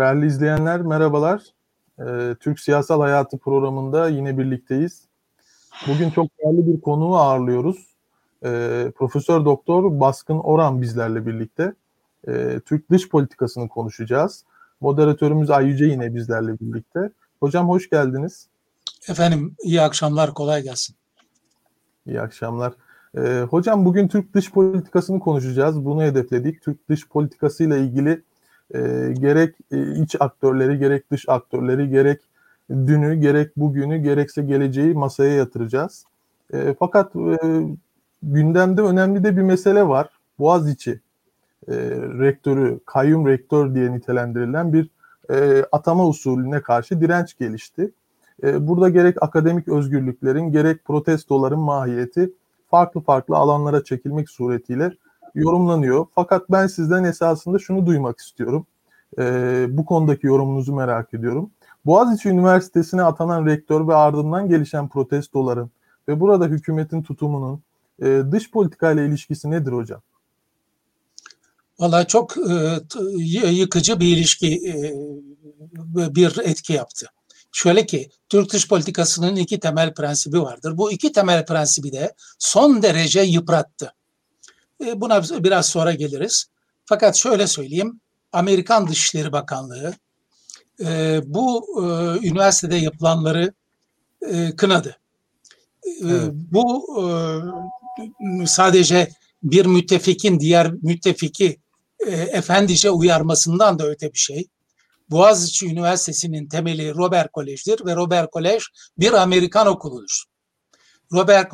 Değerli izleyenler merhabalar. Ee, Türk Siyasal Hayatı programında yine birlikteyiz. Bugün çok değerli bir konuğu ağırlıyoruz. Ee, Profesör Doktor Baskın Oran bizlerle birlikte. Ee, Türk dış politikasını konuşacağız. Moderatörümüz Ayyüce yine bizlerle birlikte. Hocam hoş geldiniz. Efendim iyi akşamlar kolay gelsin. İyi akşamlar. Ee, hocam bugün Türk dış politikasını konuşacağız. Bunu hedefledik. Türk dış politikası ile ilgili e, gerek e, iç aktörleri, gerek dış aktörleri, gerek dünü, gerek bugünü, gerekse geleceği masaya yatıracağız. E, fakat e, gündemde önemli de bir mesele var. Boğaziçi e, rektörü, kayyum rektör diye nitelendirilen bir e, atama usulüne karşı direnç gelişti. E, burada gerek akademik özgürlüklerin, gerek protestoların mahiyeti farklı farklı alanlara çekilmek suretiyle yorumlanıyor. Fakat ben sizden esasında şunu duymak istiyorum. Ee, bu konudaki yorumunuzu merak ediyorum. Boğaziçi Üniversitesi'ne atanan rektör ve ardından gelişen protestoların ve burada hükümetin tutumunun e, dış politika ile ilişkisi nedir hocam? Valla çok e, yıkıcı bir ilişki, e, bir etki yaptı. Şöyle ki Türk dış politikasının iki temel prensibi vardır. Bu iki temel prensibi de son derece yıprattı. E, buna biraz sonra geliriz. Fakat şöyle söyleyeyim, Amerikan Dışişleri Bakanlığı e, bu e, üniversitede yapılanları kınadı. Evet. Bu sadece bir müttefikin diğer müttefiki efendice uyarmasından da öte bir şey. Boğaziçi Üniversitesi'nin temeli Robert Kolej'dir ve Robert Kolej bir Amerikan okuludur. Robert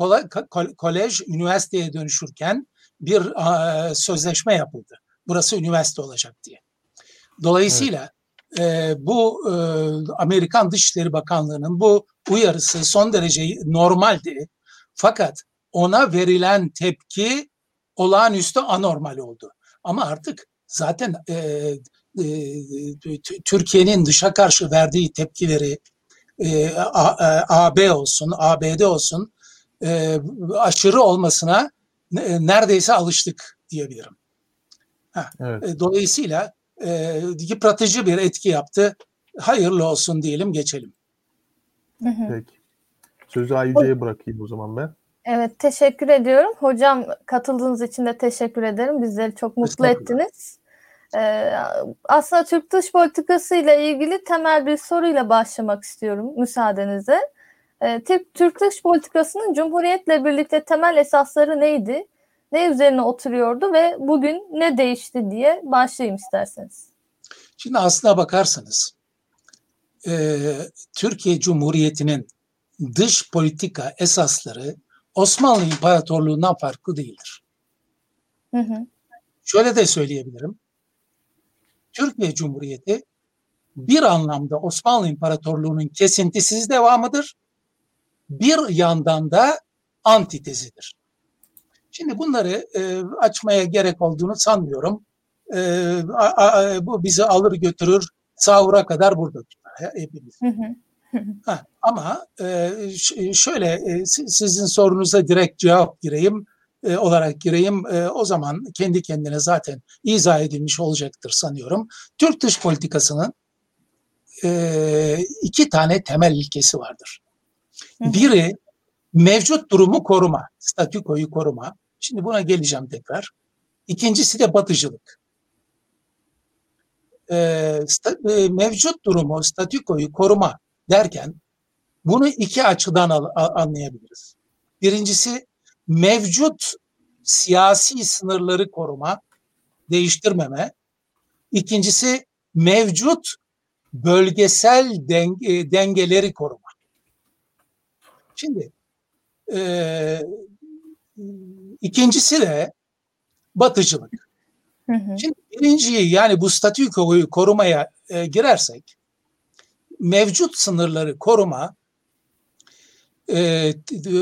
Kolej üniversiteye dönüşürken bir sözleşme yapıldı. Burası üniversite olacak diye. Dolayısıyla evet. e, bu e, Amerikan Dışişleri Bakanlığı'nın bu uyarısı son derece normaldi. Fakat ona verilen tepki olağanüstü anormal oldu. Ama artık zaten e, e, Türkiye'nin dışa karşı verdiği tepkileri e, A, AB olsun, ABD olsun e, aşırı olmasına neredeyse alıştık diyebilirim. Ha, evet. E, dolayısıyla e, yıpratıcı bir etki yaptı. Hayırlı olsun diyelim geçelim. Peki. Sözü Ayüce'ye bırakayım o zaman ben. Evet teşekkür ediyorum. Hocam katıldığınız için de teşekkür ederim. Bizleri çok mutlu ettiniz. Ee, aslında Türk dış politikası ile ilgili temel bir soruyla başlamak istiyorum müsaadenizle. Türk, Türk dış politikasının Cumhuriyet'le birlikte temel esasları neydi? Ne üzerine oturuyordu ve bugün ne değişti diye başlayayım isterseniz. Şimdi aslına bakarsanız e, Türkiye Cumhuriyeti'nin dış politika esasları Osmanlı İmparatorluğu'ndan farklı değildir. Hı hı. Şöyle de söyleyebilirim. Türkiye Cumhuriyeti bir anlamda Osmanlı İmparatorluğu'nun kesintisiz devamıdır bir yandan da antitezidir. Şimdi bunları e, açmaya gerek olduğunu sanmıyorum. E, a, a, bu bizi alır götürür sahura kadar burada tutar hepimiz. ha, ama e, şöyle e, sizin sorunuza direkt cevap gireyim e, olarak gireyim. E, o zaman kendi kendine zaten izah edilmiş olacaktır sanıyorum. Türk dış politikasının e, iki tane temel ilkesi vardır. Biri mevcut durumu koruma, statükoyu koruma. Şimdi buna geleceğim tekrar. İkincisi de batıcılık. Ee, sta- mevcut durumu, statükoyu koruma derken bunu iki açıdan al- anlayabiliriz. Birincisi mevcut siyasi sınırları koruma, değiştirmeme. İkincisi mevcut bölgesel denge, dengeleri koruma. Şimdi e, ikincisi de batıcılık. Hı hı. Şimdi birinciyi yani bu statükoyu korumaya e, girersek mevcut sınırları koruma e,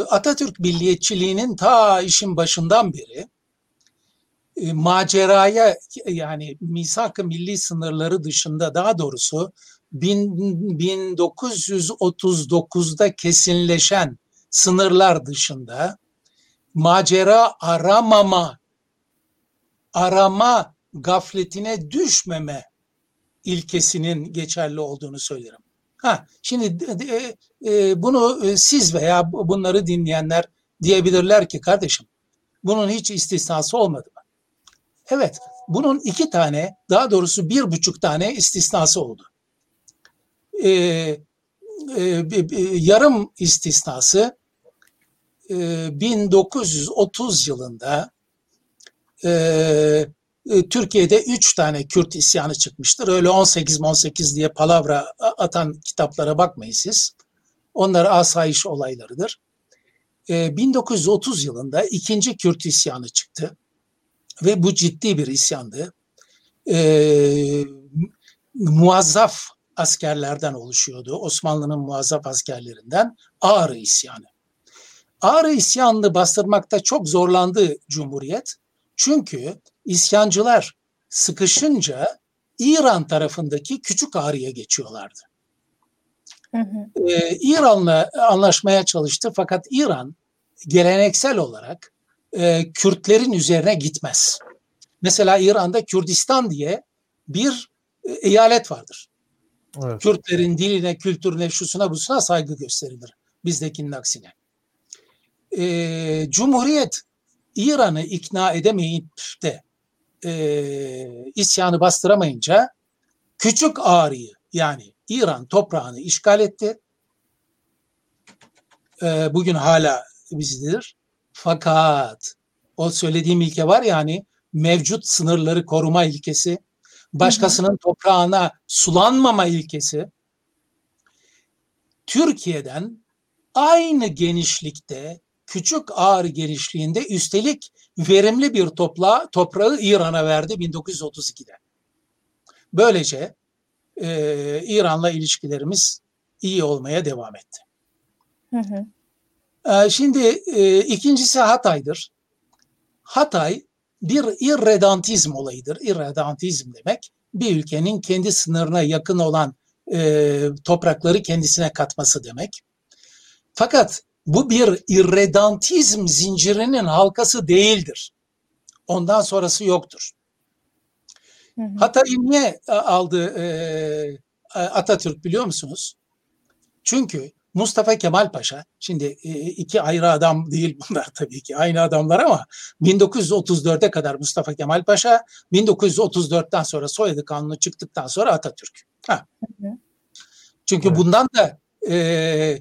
Atatürk milliyetçiliğinin ta işin başından beri e, maceraya yani misak-ı milli sınırları dışında daha doğrusu 1939'da kesinleşen sınırlar dışında macera aramama, arama gafletine düşmeme ilkesinin geçerli olduğunu söylerim. Ha, şimdi e, e, bunu e, siz veya bunları dinleyenler diyebilirler ki kardeşim bunun hiç istisnası olmadı mı? Evet, bunun iki tane, daha doğrusu bir buçuk tane istisnası oldu. Ee, e, yarım istisnası e, 1930 yılında e, e, Türkiye'de üç tane Kürt isyanı çıkmıştır. Öyle 18 18 diye palavra atan kitaplara bakmayın siz. Onlar asayiş olaylarıdır. 1930 ee, yılında ikinci Kürt isyanı çıktı ve bu ciddi bir isyandı. Ee, muazzaf askerlerden oluşuyordu. Osmanlı'nın muazzaf askerlerinden Ağrı isyanı. Ağrı isyanını bastırmakta çok zorlandı Cumhuriyet. Çünkü isyancılar sıkışınca İran tarafındaki Küçük Ağrı'ya geçiyorlardı. Ee, İran'la anlaşmaya çalıştı fakat İran geleneksel olarak e, Kürtlerin üzerine gitmez. Mesela İran'da Kürdistan diye bir e, eyalet vardır. Evet. Kürtlerin diline, kültürüne, şusuna busuna saygı gösterilir. Bizdekinin aksine. E, Cumhuriyet İran'ı ikna edemeyip de e, isyanı bastıramayınca Küçük Ağrı'yı yani İran toprağını işgal etti. E, bugün hala bizdedir. Fakat o söylediğim ilke var ya hani mevcut sınırları koruma ilkesi, başkasının toprağına sulanmama ilkesi. Türkiye'den aynı genişlikte, küçük ağır genişliğinde üstelik verimli bir topla, toprağı İran'a verdi 1932'de. Böylece e, İran'la ilişkilerimiz iyi olmaya devam etti. Hı hı. E, şimdi e, ikincisi Hatay'dır. Hatay bir irredantizm olayıdır. İrredantizm demek bir ülkenin kendi sınırına yakın olan e, toprakları kendisine katması demek. Fakat bu bir irredantizm zincirinin halkası değildir. Ondan sonrası yoktur. Hatay'ı niye e, aldı e, Atatürk biliyor musunuz? Çünkü Mustafa Kemal Paşa, şimdi e, iki ayrı adam değil bunlar tabii ki aynı adamlar ama 1934'e kadar Mustafa Kemal Paşa, 1934'ten sonra soyadı kanunu çıktıktan sonra Atatürk. Ha. Çünkü evet. bundan da e,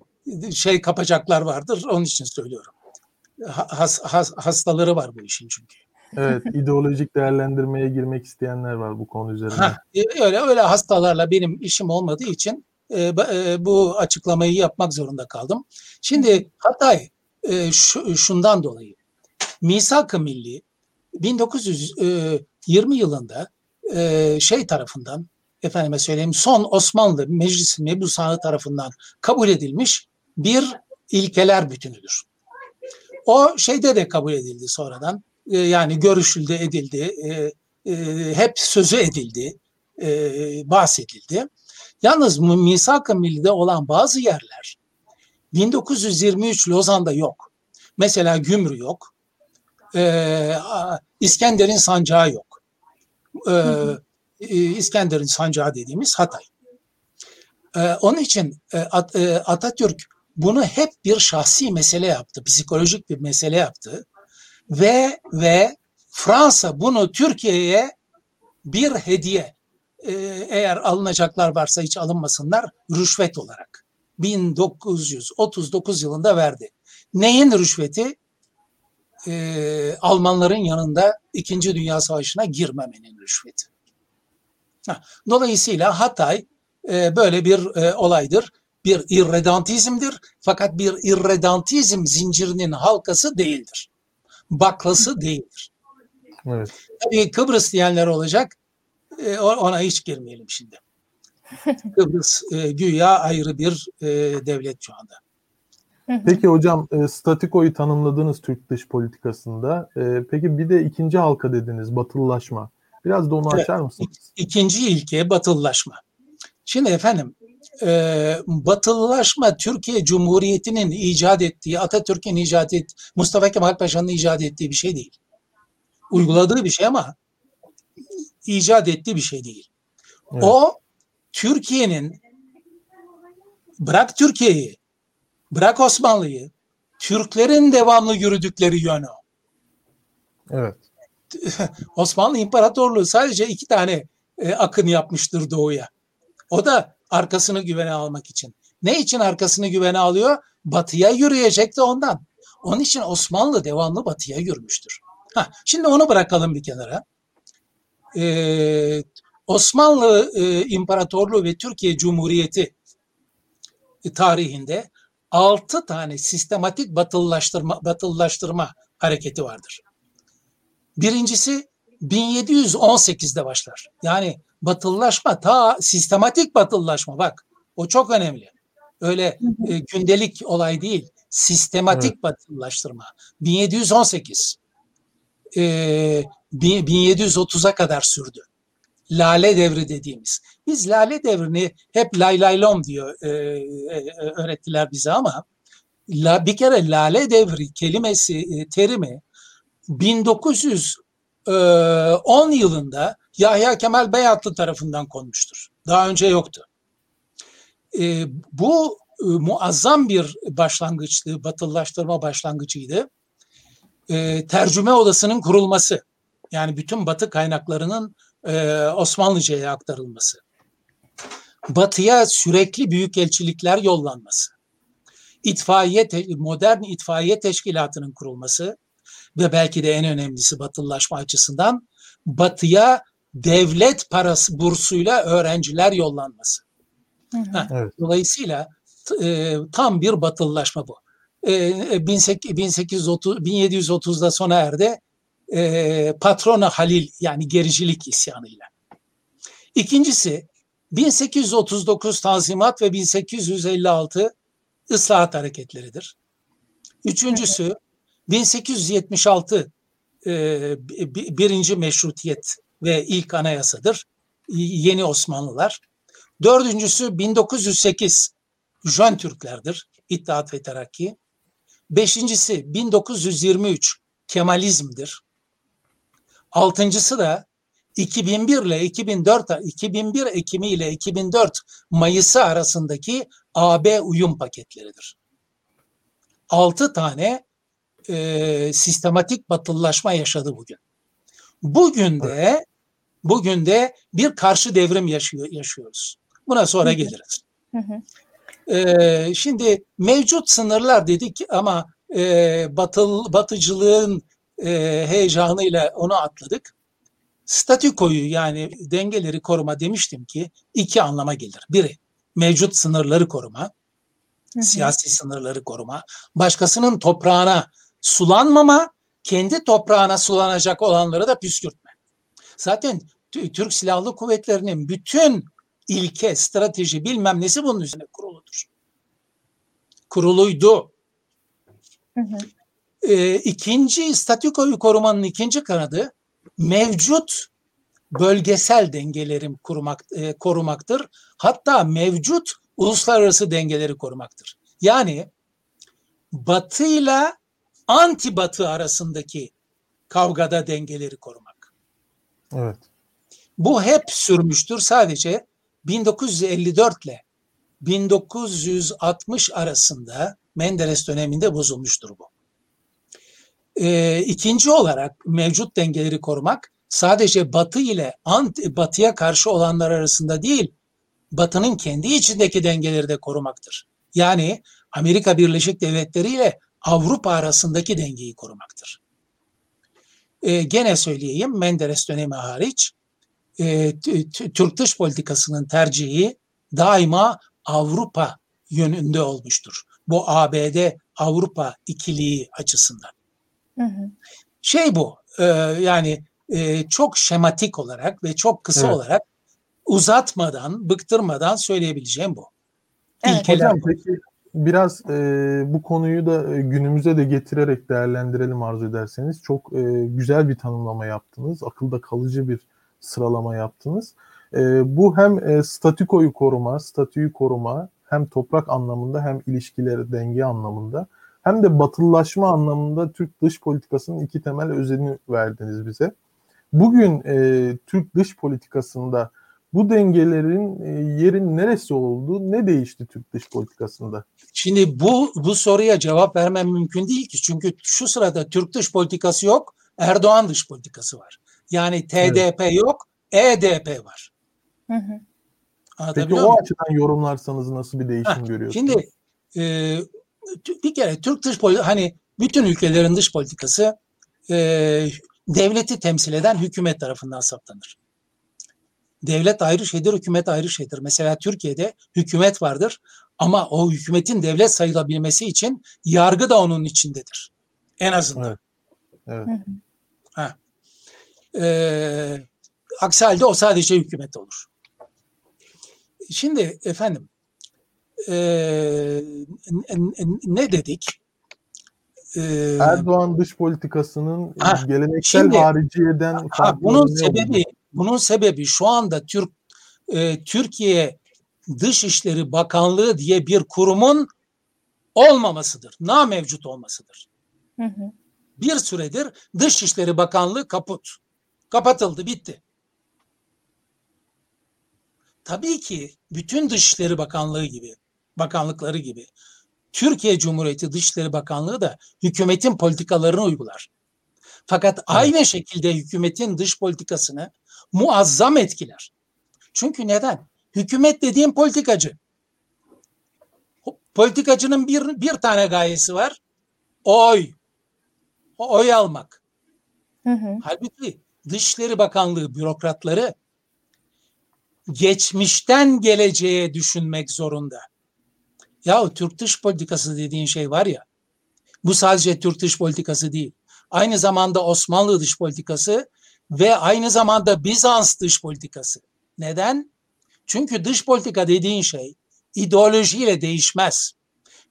şey kapacaklar vardır onun için söylüyorum. Has, has, hastaları var bu işin çünkü. Evet, ideolojik değerlendirmeye girmek isteyenler var bu konu üzerinde. Ha, e, öyle öyle hastalarla benim işim olmadığı için e, e, bu açıklamayı yapmak zorunda kaldım. Şimdi Hatay e, şu, şundan dolayı Misak-ı Milli 1920 yılında e, şey tarafından efendime söyleyeyim son Osmanlı Meclisi Mebusanı tarafından kabul edilmiş bir ilkeler bütünüdür. O şeyde de kabul edildi sonradan e, yani görüşüldü, edildi, e, e, hep sözü edildi, bahsedildi. Yalnız Misak-ı Milli'de olan bazı yerler 1923 Lozan'da yok. Mesela Gümrü yok. İskender'in sancağı yok. İskender'in sancağı dediğimiz Hatay. Onun için Atatürk bunu hep bir şahsi mesele yaptı, psikolojik bir mesele yaptı ve ve Fransa bunu Türkiye'ye bir hediye e, eğer alınacaklar varsa hiç alınmasınlar rüşvet olarak 1939 yılında verdi. Neyin rüşveti? Ee, Almanların yanında İkinci Dünya Savaşı'na girmemenin rüşveti. Dolayısıyla Hatay e, böyle bir e, olaydır. Bir irredantizmdir fakat bir irredantizm zincirinin halkası değildir baklası değildir. Evet. Tabii Kıbrıs diyenler olacak. E, ona hiç girmeyelim şimdi. Kıbrıs e, güya ayrı bir e, devlet şu anda. Peki hocam e, statikoyu tanımladınız Türk dış politikasında. E, peki bir de ikinci halka dediniz batılılaşma. Biraz da onu evet, açar mısınız? İkinci ilke batılılaşma. Şimdi efendim e, batılılaşma Türkiye Cumhuriyeti'nin icat ettiği, Atatürk'ün icat ettiği, Mustafa Kemal Paşa'nın icat ettiği bir şey değil. Uyguladığı bir şey ama icat ettiği bir şey değil. Evet. O Türkiye'nin bırak Türkiye'yi, bırak Osmanlı'yı, Türklerin devamlı yürüdükleri yönü. Evet. Osmanlı İmparatorluğu sadece iki tane e, akın yapmıştır doğuya. O da arkasını güvene almak için. Ne için arkasını güvene alıyor? Batıya yürüyecek de ondan. Onun için Osmanlı devamlı batıya yürümüştür. Ha, şimdi onu bırakalım bir kenara. Ee, Osmanlı e, İmparatorluğu ve Türkiye Cumhuriyeti tarihinde altı tane sistematik batılılaştırma, batılılaştırma hareketi vardır. Birincisi 1718'de başlar. Yani batılılaşma ta sistematik batılılaşma bak o çok önemli. Öyle e, gündelik olay değil. Sistematik evet. batılılaştırma. 1718 e, 1730'a kadar sürdü. Lale devri dediğimiz. Biz lale devrini hep lay lay lom diyor e, e, öğrettiler bize ama la, bir kere lale devri kelimesi, e, terimi 1910 e, yılında Yahya Kemal Beyatlı tarafından konmuştur. Daha önce yoktu. E, bu e, muazzam bir başlangıçtı, batılılaştırma başlangıcıydı. E, tercüme odasının kurulması, yani bütün batı kaynaklarının e, Osmanlıca'ya aktarılması. Batıya sürekli büyük elçilikler yollanması. İtfaiye, modern itfaiye teşkilatının kurulması ve belki de en önemlisi batılılaşma açısından batıya devlet parası bursuyla öğrenciler yollanması. Evet. Dolayısıyla e, tam bir batılılaşma bu. E, 1830 1730'da sona erdi. E, Patrona Halil yani gericilik isyanıyla. İkincisi 1839 Tanzimat ve 1856 ıslahat hareketleridir. Üçüncüsü 1876 e, birinci meşrutiyet ve ilk anayasadır. Yeni Osmanlılar. Dördüncüsü 1908 Jön Türklerdir. İttihat ve Terakki. Beşincisi 1923 Kemalizmdir. Altıncısı da 2001 ile 2004 2001 Ekimi ile 2004 Mayıs'ı arasındaki AB uyum paketleridir. Altı tane e, sistematik batılılaşma yaşadı bugün. Bugün de bugün de bir karşı devrim yaşıyor, yaşıyoruz. Buna sonra geliriz. Hı hı. Ee, şimdi mevcut sınırlar dedik ama e, batıl, batıcılığın e, heyecanıyla onu atladık. Statükoyu yani dengeleri koruma demiştim ki iki anlama gelir. Biri mevcut sınırları koruma, hı hı. siyasi sınırları koruma, başkasının toprağına sulanmama, kendi toprağına sulanacak olanları da püskürtme. Zaten Türk Silahlı Kuvvetleri'nin bütün ilke, strateji bilmem nesi bunun üzerine kuruludur. Kuruluydu. Hı hı. E, ikinci statükoyu korumanın ikinci kanadı mevcut bölgesel dengelerin korumak, e, korumaktır. Hatta mevcut uluslararası dengeleri korumaktır. Yani Batı ile anti Batı arasındaki kavgada dengeleri korumak. Evet. Bu hep sürmüştür. Sadece 1954 ile 1960 arasında Menderes döneminde bozulmuştur bu. E, ikinci olarak mevcut dengeleri korumak sadece Batı ile anti, Batı'ya karşı olanlar arasında değil, Batı'nın kendi içindeki dengeleri de korumaktır. Yani Amerika Birleşik Devletleri ile Avrupa arasındaki dengeyi korumaktır. E, gene söyleyeyim Menderes dönemi hariç e, Türk dış politikasının tercihi daima Avrupa yönünde olmuştur. Bu ABD Avrupa ikiliği açısından. Hı hı. Şey bu e, yani e, çok şematik olarak ve çok kısa evet. olarak uzatmadan, bıktırmadan söyleyebileceğim bu. Evet. İlkeler. Hocam peki biraz e, bu konuyu da e, günümüze de getirerek değerlendirelim arzu ederseniz. Çok e, güzel bir tanımlama yaptınız. Akılda kalıcı bir sıralama yaptınız. E, bu hem e, statükoyu koruma, statüyü koruma hem toprak anlamında hem ilişkileri denge anlamında hem de batılılaşma anlamında Türk dış politikasının iki temel özelini verdiniz bize. Bugün e, Türk dış politikasında Bu dengelerin e, yerin neresi oldu? Ne değişti Türk dış politikasında? Şimdi bu bu soruya cevap vermem mümkün değil ki. Çünkü şu sırada Türk dış politikası yok, Erdoğan dış politikası var. Yani TDP evet. yok, EDP var. Hı hı. Peki o açıdan yorumlarsanız nasıl bir değişim ha, görüyorsunuz? Şimdi e, bir kere Türk dış politikası hani bütün ülkelerin dış politikası e, devleti temsil eden hükümet tarafından saptanır. Devlet ayrı şeydir, hükümet ayrı şeydir. Mesela Türkiye'de hükümet vardır ama o hükümetin devlet sayılabilmesi için yargı da onun içindedir. En azından. Evet. evet. Ha. Ee, aksi halde o sadece hükümet olur. Şimdi efendim e, ne dedik? Ee, Erdoğan dış politikasının ha, geleneksel şimdi, hariciyeden ha, bunun sebebi oldu? bunun sebebi şu anda Türk e, Türkiye Dışişleri Bakanlığı diye bir kurumun olmamasıdır. Na mevcut olmasıdır. Hı hı. Bir süredir Dışişleri Bakanlığı kaput. Kapatıldı, bitti. Tabii ki bütün Dışişleri Bakanlığı gibi, bakanlıkları gibi Türkiye Cumhuriyeti Dışişleri Bakanlığı da hükümetin politikalarını uygular. Fakat evet. aynı şekilde hükümetin dış politikasını muazzam etkiler. Çünkü neden? Hükümet dediğim politikacı. Politikacının bir, bir tane gayesi var. Oy. Oy almak. Hı hı. Halbuki Dışişleri Bakanlığı bürokratları geçmişten geleceğe düşünmek zorunda. Ya Türk dış politikası dediğin şey var ya, bu sadece Türk dış politikası değil. Aynı zamanda Osmanlı dış politikası ve aynı zamanda Bizans dış politikası. Neden? Çünkü dış politika dediğin şey ideolojiyle değişmez.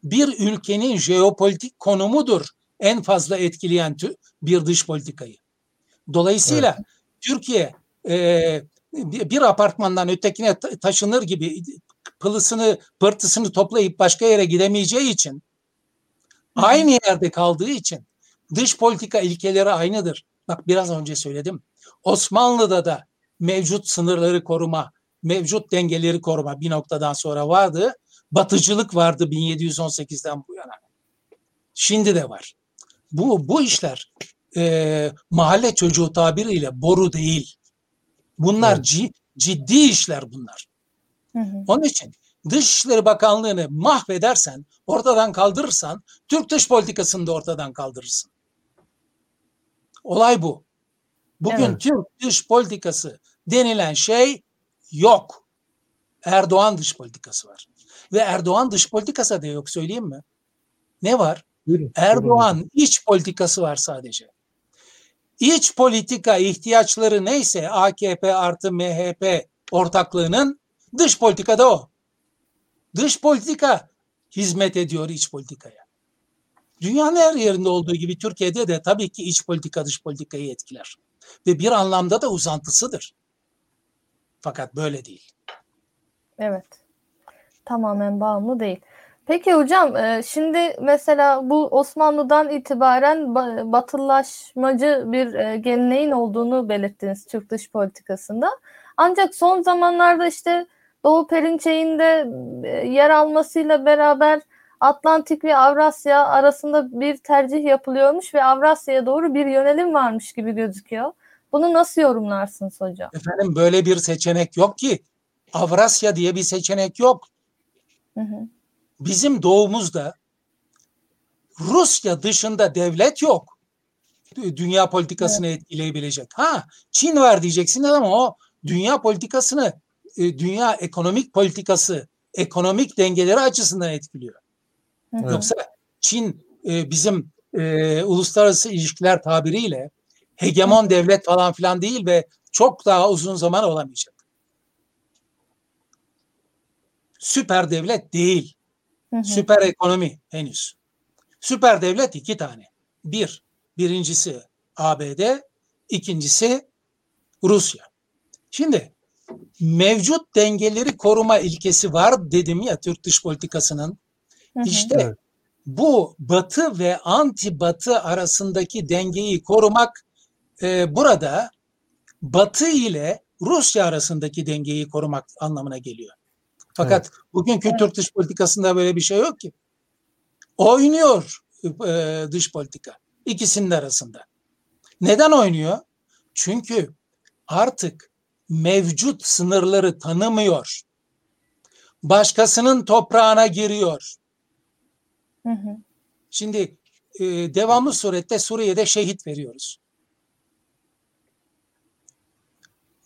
Bir ülkenin jeopolitik konumudur en fazla etkileyen bir dış politikayı. Dolayısıyla evet. Türkiye e, bir apartmandan ötekine taşınır gibi pılısını pırtısını toplayıp başka yere gidemeyeceği için aynı yerde kaldığı için dış politika ilkeleri aynıdır. Bak biraz önce söyledim. Osmanlı'da da mevcut sınırları koruma, mevcut dengeleri koruma bir noktadan sonra vardı. Batıcılık vardı 1718'den bu yana. Şimdi de var. Bu bu işler e, mahalle çocuğu tabiriyle boru değil. Bunlar evet. ciddi işler bunlar. Hı hı. Onun için Dışişleri Bakanlığı'nı mahvedersen, ortadan kaldırırsan, Türk dış politikasını da ortadan kaldırırsın. Olay bu. Bugün evet. Türk dış politikası denilen şey yok. Erdoğan dış politikası var. Ve Erdoğan dış politikası da yok söyleyeyim mi? Ne var? Buyurun. Erdoğan iç politikası var sadece. İç politika ihtiyaçları neyse AKP artı MHP ortaklığının dış politikada o. Dış politika hizmet ediyor iç politikaya. Dünyanın her yerinde olduğu gibi Türkiye'de de tabii ki iç politika dış politikayı etkiler. Ve bir anlamda da uzantısıdır. Fakat böyle değil. Evet. Tamamen bağımlı değil. Peki hocam e, şimdi mesela bu Osmanlı'dan itibaren batılılaşmacı bir e, geleneğin olduğunu belirttiniz Türk dış politikasında. Ancak son zamanlarda işte Doğu Perinçeği'nde e, yer almasıyla beraber Atlantik ve Avrasya arasında bir tercih yapılıyormuş ve Avrasya'ya doğru bir yönelim varmış gibi gözüküyor. Bunu nasıl yorumlarsınız hocam? Efendim böyle bir seçenek yok ki. Avrasya diye bir seçenek yok. Hı hı. Bizim doğumuzda Rusya dışında devlet yok. Dünya politikasını evet. etkileyebilecek. Ha Çin var diyeceksiniz ama o dünya politikasını, e, dünya ekonomik politikası, ekonomik dengeleri açısından etkiliyor. Evet. Yoksa Çin e, bizim e, uluslararası ilişkiler tabiriyle hegemon devlet falan filan değil ve çok daha uzun zaman olamayacak. Süper devlet değil. Hı hı. Süper ekonomi henüz. Süper devlet iki tane. Bir, birincisi ABD, ikincisi Rusya. Şimdi mevcut dengeleri koruma ilkesi var dedim ya Türk dış politikasının. Hı hı. İşte evet. bu batı ve anti batı arasındaki dengeyi korumak e, burada batı ile Rusya arasındaki dengeyi korumak anlamına geliyor. Fakat evet. bugünkü evet. Türk dış politikasında böyle bir şey yok ki. Oynuyor e, dış politika ikisinin arasında. Neden oynuyor? Çünkü artık mevcut sınırları tanımıyor. Başkasının toprağına giriyor. Hı hı. Şimdi e, devamlı surette Suriye'de şehit veriyoruz.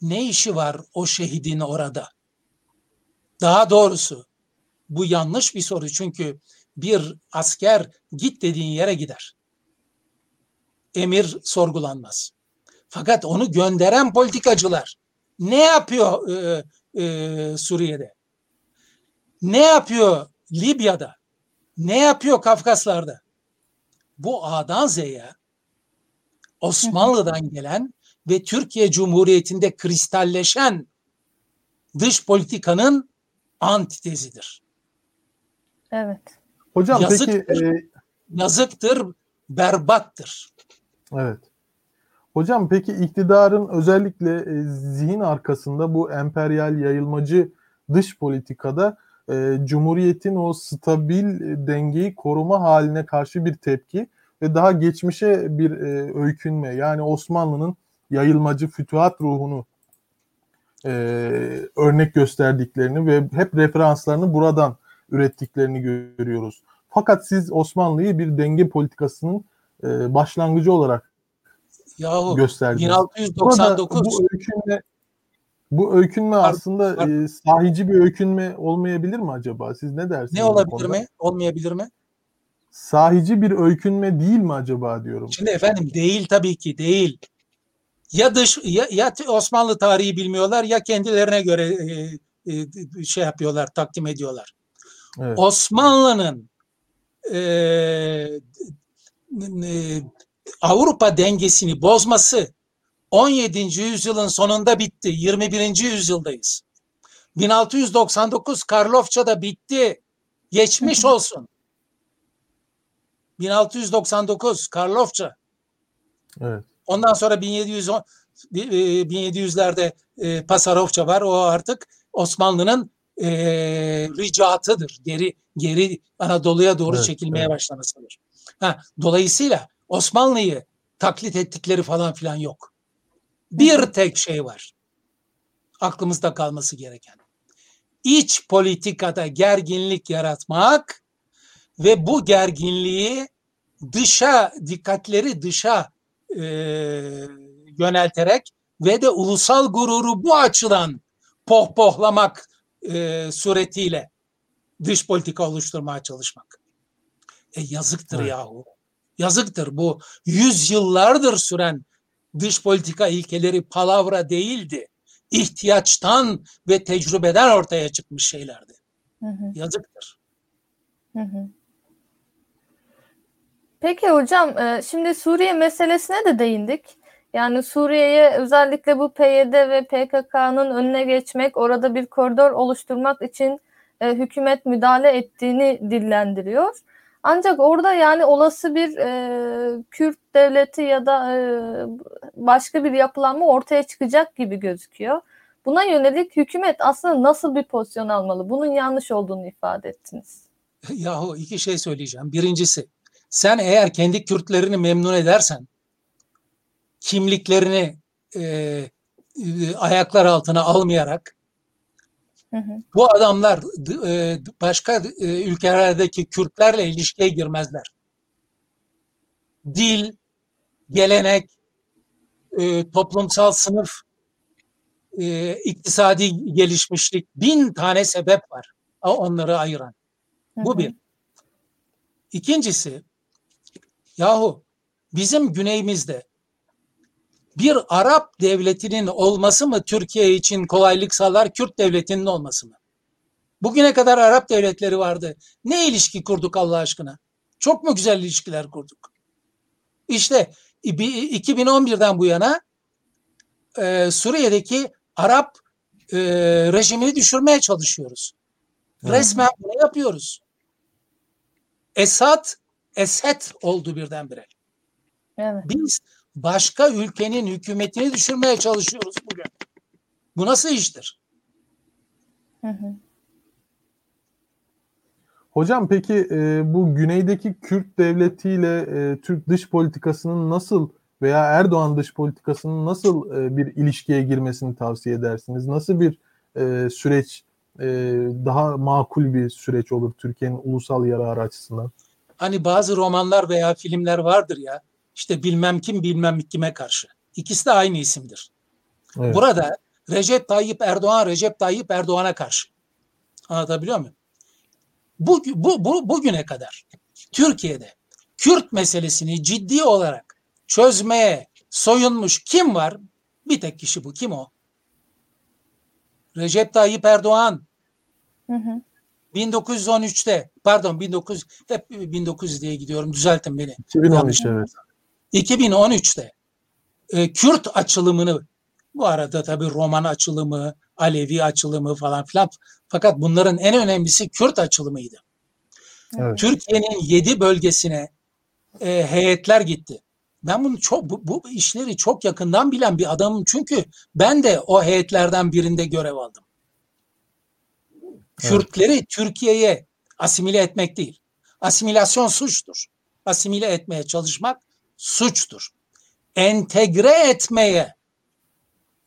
Ne işi var o şehidin orada? Daha doğrusu bu yanlış bir soru çünkü bir asker git dediğin yere gider. Emir sorgulanmaz. Fakat onu gönderen politikacılar ne yapıyor e, e, Suriye'de? Ne yapıyor Libya'da? Ne yapıyor Kafkaslar'da? Bu A'dan Z'ye Osmanlı'dan gelen ve Türkiye Cumhuriyeti'nde kristalleşen dış politikanın antitezidir. Evet. Hocam yazıktır, peki e... yazıktır, berbattır. Evet. Hocam peki iktidarın özellikle e, zihin arkasında bu emperyal yayılmacı dış politikada e, Cumhuriyet'in o stabil e, dengeyi koruma haline karşı bir tepki ve daha geçmişe bir e, öykünme yani Osmanlı'nın yayılmacı fütuhat ruhunu e, örnek gösterdiklerini ve hep referanslarını buradan ürettiklerini görüyoruz. Fakat siz Osmanlı'yı bir denge politikasının e, başlangıcı olarak Yahu, gösterdiniz. 1699 Burada bu öykünme bu öykünme aslında var. E, sahici bir öykünme olmayabilir mi acaba? Siz ne dersiniz? Ne olabilir mi? Olmayabilir mi? Sahici bir öykünme değil mi acaba diyorum. Şimdi efendim değil tabii ki değil. Ya dış ya, ya Osmanlı tarihi bilmiyorlar ya kendilerine göre e, e, şey yapıyorlar, takdim ediyorlar. Evet. Osmanlı'nın e, e, Avrupa dengesini bozması 17. yüzyılın sonunda bitti. 21. yüzyıldayız. 1699 Karlofça'da bitti. Geçmiş olsun. 1699 Karlofça. Evet. Ondan sonra 1700 1700'lerde e, e, Pasarofça var. O artık Osmanlı'nın e, ricatıdır. Geri geri Anadolu'ya doğru evet, çekilmeye evet. başlamasıdır. Ha, dolayısıyla Osmanlı'yı taklit ettikleri falan filan yok. Bir tek şey var. Aklımızda kalması gereken. İç politikada gerginlik yaratmak ve bu gerginliği dışa, dikkatleri dışa e, yönelterek ve de ulusal gururu bu açıdan pohpohlamak e, suretiyle dış politika oluşturmaya çalışmak. E yazıktır evet. yahu. Yazıktır bu yüzyıllardır süren dış politika ilkeleri palavra değildi. İhtiyaçtan ve tecrübeden ortaya çıkmış şeylerdi. Hı hı. Yazıktır. Hı hı. Peki hocam e, şimdi Suriye meselesine de değindik. Yani Suriye'ye özellikle bu PYD ve PKK'nın önüne geçmek, orada bir koridor oluşturmak için e, hükümet müdahale ettiğini dillendiriyor. Ancak orada yani olası bir e, Kürt devleti ya da e, başka bir yapılanma ortaya çıkacak gibi gözüküyor. Buna yönelik hükümet aslında nasıl bir pozisyon almalı? Bunun yanlış olduğunu ifade ettiniz. Yahu iki şey söyleyeceğim. Birincisi sen eğer kendi Kürtlerini memnun edersen kimliklerini e, e, ayaklar altına almayarak hı hı. bu adamlar e, başka e, ülkelerdeki Kürtlerle ilişkiye girmezler. Dil, gelenek, e, toplumsal sınıf, e, iktisadi gelişmişlik bin tane sebep var onları ayıran. Bu hı bir. İkincisi Yahu bizim güneyimizde bir Arap devletinin olması mı Türkiye için kolaylık sağlar, Kürt devletinin olması mı? Bugüne kadar Arap devletleri vardı. Ne ilişki kurduk Allah aşkına? Çok mu güzel ilişkiler kurduk? İşte 2011'den bu yana e, Suriye'deki Arap e, rejimini düşürmeye çalışıyoruz. Resmen bunu yapıyoruz. Esad eset oldu birdenbire. Evet. Biz başka ülkenin hükümetini düşürmeye çalışıyoruz bugün. Bu nasıl iştir? Hı hı. Hocam peki e, bu güneydeki Kürt devletiyle e, Türk dış politikasının nasıl veya Erdoğan dış politikasının nasıl e, bir ilişkiye girmesini tavsiye edersiniz? Nasıl bir e, süreç e, daha makul bir süreç olur Türkiye'nin ulusal yararı açısından? Hani bazı romanlar veya filmler vardır ya işte bilmem kim bilmem kime karşı. İkisi de aynı isimdir. Evet. Burada Recep Tayyip Erdoğan Recep Tayyip Erdoğan'a karşı. Anlatabiliyor muyum? Bu, bu, bu, bugüne kadar Türkiye'de Kürt meselesini ciddi olarak çözmeye soyunmuş kim var? Bir tek kişi bu. Kim o? Recep Tayyip Erdoğan. Hı hı. 1913'te pardon 19 hep 1900 diye gidiyorum düzeltin beni. 2013 evet. 2013'te e, Kürt açılımını bu arada tabii Roman açılımı, Alevi açılımı falan filan fakat bunların en önemlisi Kürt açılımıydı. Evet. Türkiye'nin yedi bölgesine e, heyetler gitti. Ben bunu çok bu, bu işleri çok yakından bilen bir adamım çünkü ben de o heyetlerden birinde görev aldım. Kürtleri Türkiye'ye asimile etmek değil. Asimilasyon suçtur. Asimile etmeye çalışmak suçtur. Entegre etmeye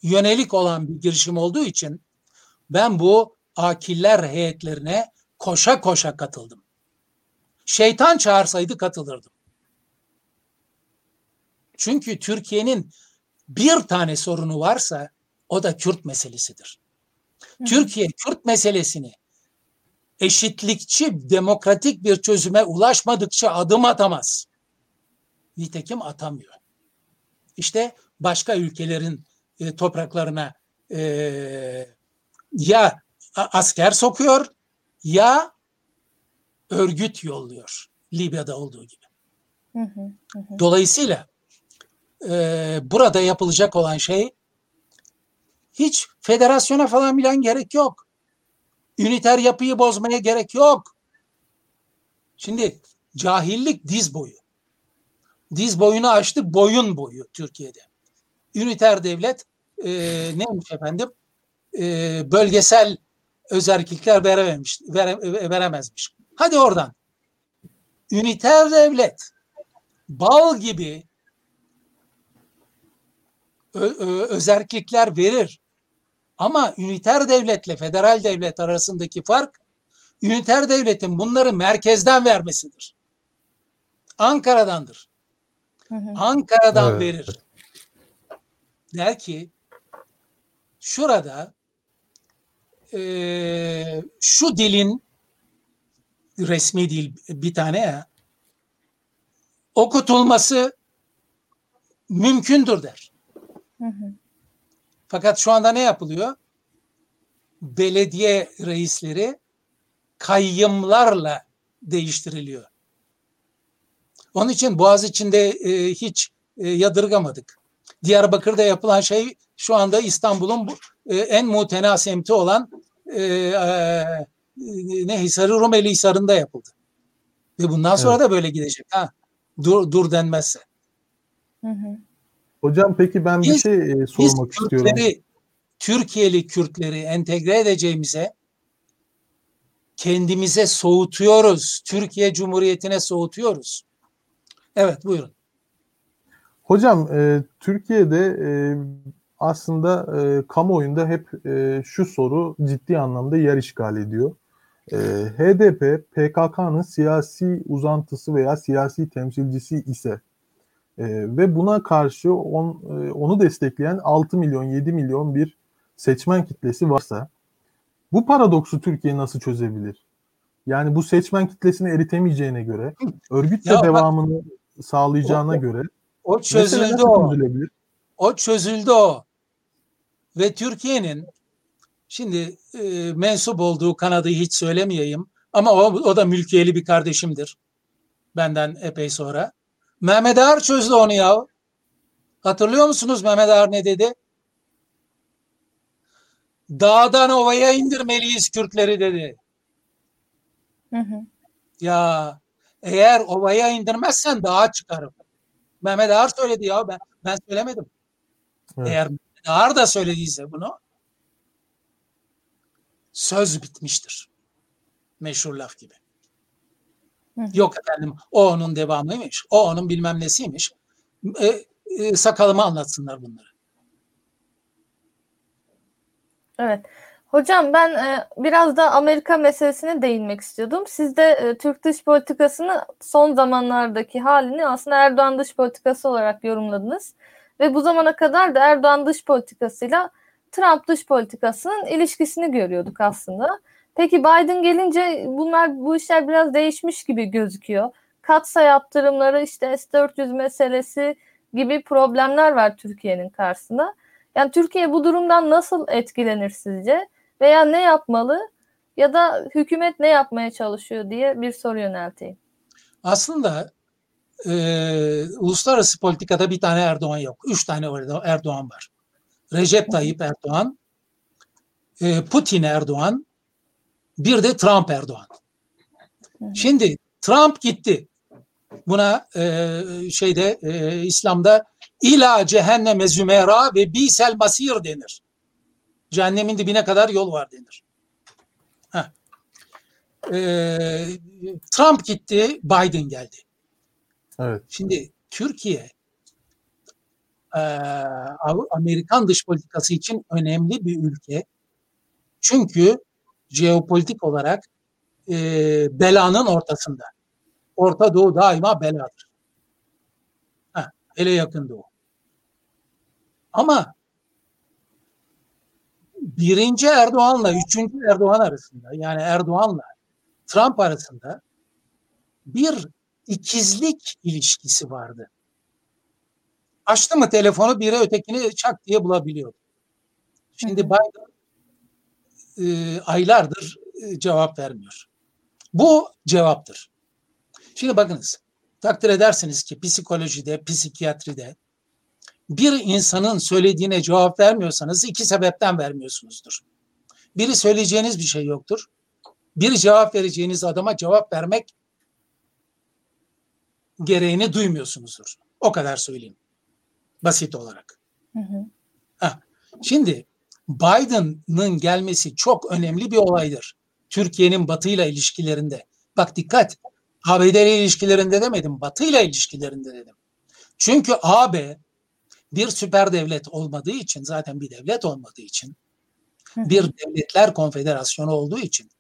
yönelik olan bir girişim olduğu için ben bu akiller heyetlerine koşa koşa katıldım. Şeytan çağırsaydı katılırdım. Çünkü Türkiye'nin bir tane sorunu varsa o da Kürt meselesidir. Türkiye Kürt meselesini eşitlikçi, demokratik bir çözüme ulaşmadıkça adım atamaz. Nitekim atamıyor. İşte başka ülkelerin e, topraklarına e, ya asker sokuyor ya örgüt yolluyor. Libya'da olduğu gibi. Hı hı, hı. Dolayısıyla e, burada yapılacak olan şey hiç federasyona falan bilen gerek yok. Üniter yapıyı bozmaya gerek yok. Şimdi cahillik diz boyu. Diz boyunu aştı boyun boyu Türkiye'de. Üniter devlet e, neymiş efendim? E, bölgesel özellikler verememiş, vere, veremezmiş. Hadi oradan. Üniter devlet bal gibi ö, ö, özellikler verir. Ama üniter devletle federal devlet arasındaki fark üniter devletin bunları merkezden vermesidir. Ankara'dandır. Hı hı. Ankara'dan Evet. verir. Der ki şurada eee, şu dilin resmi dil bir tane ya okutulması mümkündür der. Hı hı. Fakat şu anda ne yapılıyor? Belediye reisleri kayyımlarla değiştiriliyor. Onun için Boğaziçi'nde e, hiç e, yadırgamadık. Diyarbakır'da yapılan şey şu anda İstanbul'un bu, e, en mutena semti olan e, e, ne Hisarı Rumeli Hisarı'nda yapıldı. Ve bundan sonra Evet. da böyle gidecek. Ha, dur, dur denmezse. Hı hı. Hocam peki ben bir Biz- şey e, Biz sormak istiyorum. Kürtleri, Türkiye'li Kürtleri entegre edeceğimize kendimize soğutuyoruz. Türkiye Cumhuriyeti'ne soğutuyoruz. Evet buyurun. Hocam e, Türkiye'de e, aslında e, kamuoyunda hep e, şu soru ciddi anlamda yer işgal ediyor. E, HDP PKK'nın siyasi uzantısı veya siyasi temsilcisi ise e, ve buna karşı on, e, onu destekleyen 6 milyon 7 milyon bir seçmen kitlesi varsa bu paradoksu Türkiye nasıl çözebilir? Yani bu seçmen kitlesini eritemeyeceğine göre, örgütle Ya bak- devamını sağlayacağına O- göre O çözüldü o. çözülebilir? O çözüldü o. Ve Türkiye'nin şimdi e, mensup olduğu kanadı hiç söylemeyeyim ama o, o da mülkiyeli bir kardeşimdir. Benden epey sonra. Mehmet Ağar çözdü onu ya. Hatırlıyor musunuz Mehmet Ağar ne dedi? Dağdan ovaya indirmeliyiz Kürtleri dedi. Hı hı. Ya eğer ovaya indirmezsen dağa çıkarım. Mehmet Ağar söyledi ya ben ben söylemedim. Evet. Eğer Mehmet Ağar da söylediyse bunu söz bitmiştir. Meşhur laf gibi. Hı. Yok efendim o onun devamıymış, o onun bilmem nesiymiş. E, e, sakalıma anlatsınlar bunları. Evet. Hocam ben e, biraz da Amerika meselesine değinmek istiyordum. Siz de e, Türk dış politikasını son zamanlardaki halini aslında Erdoğan dış politikası olarak yorumladınız. Ve bu zamana kadar da Erdoğan dış politikasıyla Trump dış politikasının ilişkisini görüyorduk aslında. Peki Biden gelince bunlar bu işler biraz değişmiş gibi gözüküyor. Katsa yaptırımları işte S-400 meselesi gibi problemler var Türkiye'nin karşısında. Yani Türkiye bu durumdan nasıl etkilenir sizce? Veya ne yapmalı? Ya da hükümet ne yapmaya çalışıyor diye bir soru yönelteyim. Aslında e, uluslararası politikada bir tane Erdoğan yok. Üç tane Erdoğan var. Recep Tayyip Erdoğan, e, Putin Erdoğan, bir de Trump Erdoğan. Şimdi Trump gitti. Buna e, şeyde e, İslam'da ila cehenneme zümera ve bisel masir denir. Cehennemin dibine kadar yol var denir. Heh. Ee, Trump gitti, Biden geldi. Evet. Şimdi Türkiye e, Amerikan dış politikası için önemli bir ülke. Çünkü jeopolitik olarak e, belanın ortasında. Orta Doğu daima beladır. Heh, hele yakın Doğu. Ama birinci Erdoğan'la üçüncü Erdoğan arasında yani Erdoğan'la Trump arasında bir ikizlik ilişkisi vardı. Açtı mı telefonu biri ötekini çak diye bulabiliyordu. Şimdi Biden e, aylardır e, cevap vermiyor. Bu cevaptır. Şimdi bakınız takdir edersiniz ki psikolojide, psikiyatride bir insanın söylediğine cevap vermiyorsanız iki sebepten vermiyorsunuzdur. Biri söyleyeceğiniz bir şey yoktur. Bir cevap vereceğiniz adama cevap vermek gereğini duymuyorsunuzdur. O kadar söyleyeyim. Basit olarak. Hı hı. Heh. Şimdi Biden'ın gelmesi çok önemli bir olaydır. Türkiye'nin Batı ile ilişkilerinde. Bak dikkat. ABD ile ilişkilerinde demedim. Batı ile ilişkilerinde dedim. Çünkü AB bir süper devlet olmadığı için zaten bir devlet olmadığı için bir devletler konfederasyonu olduğu için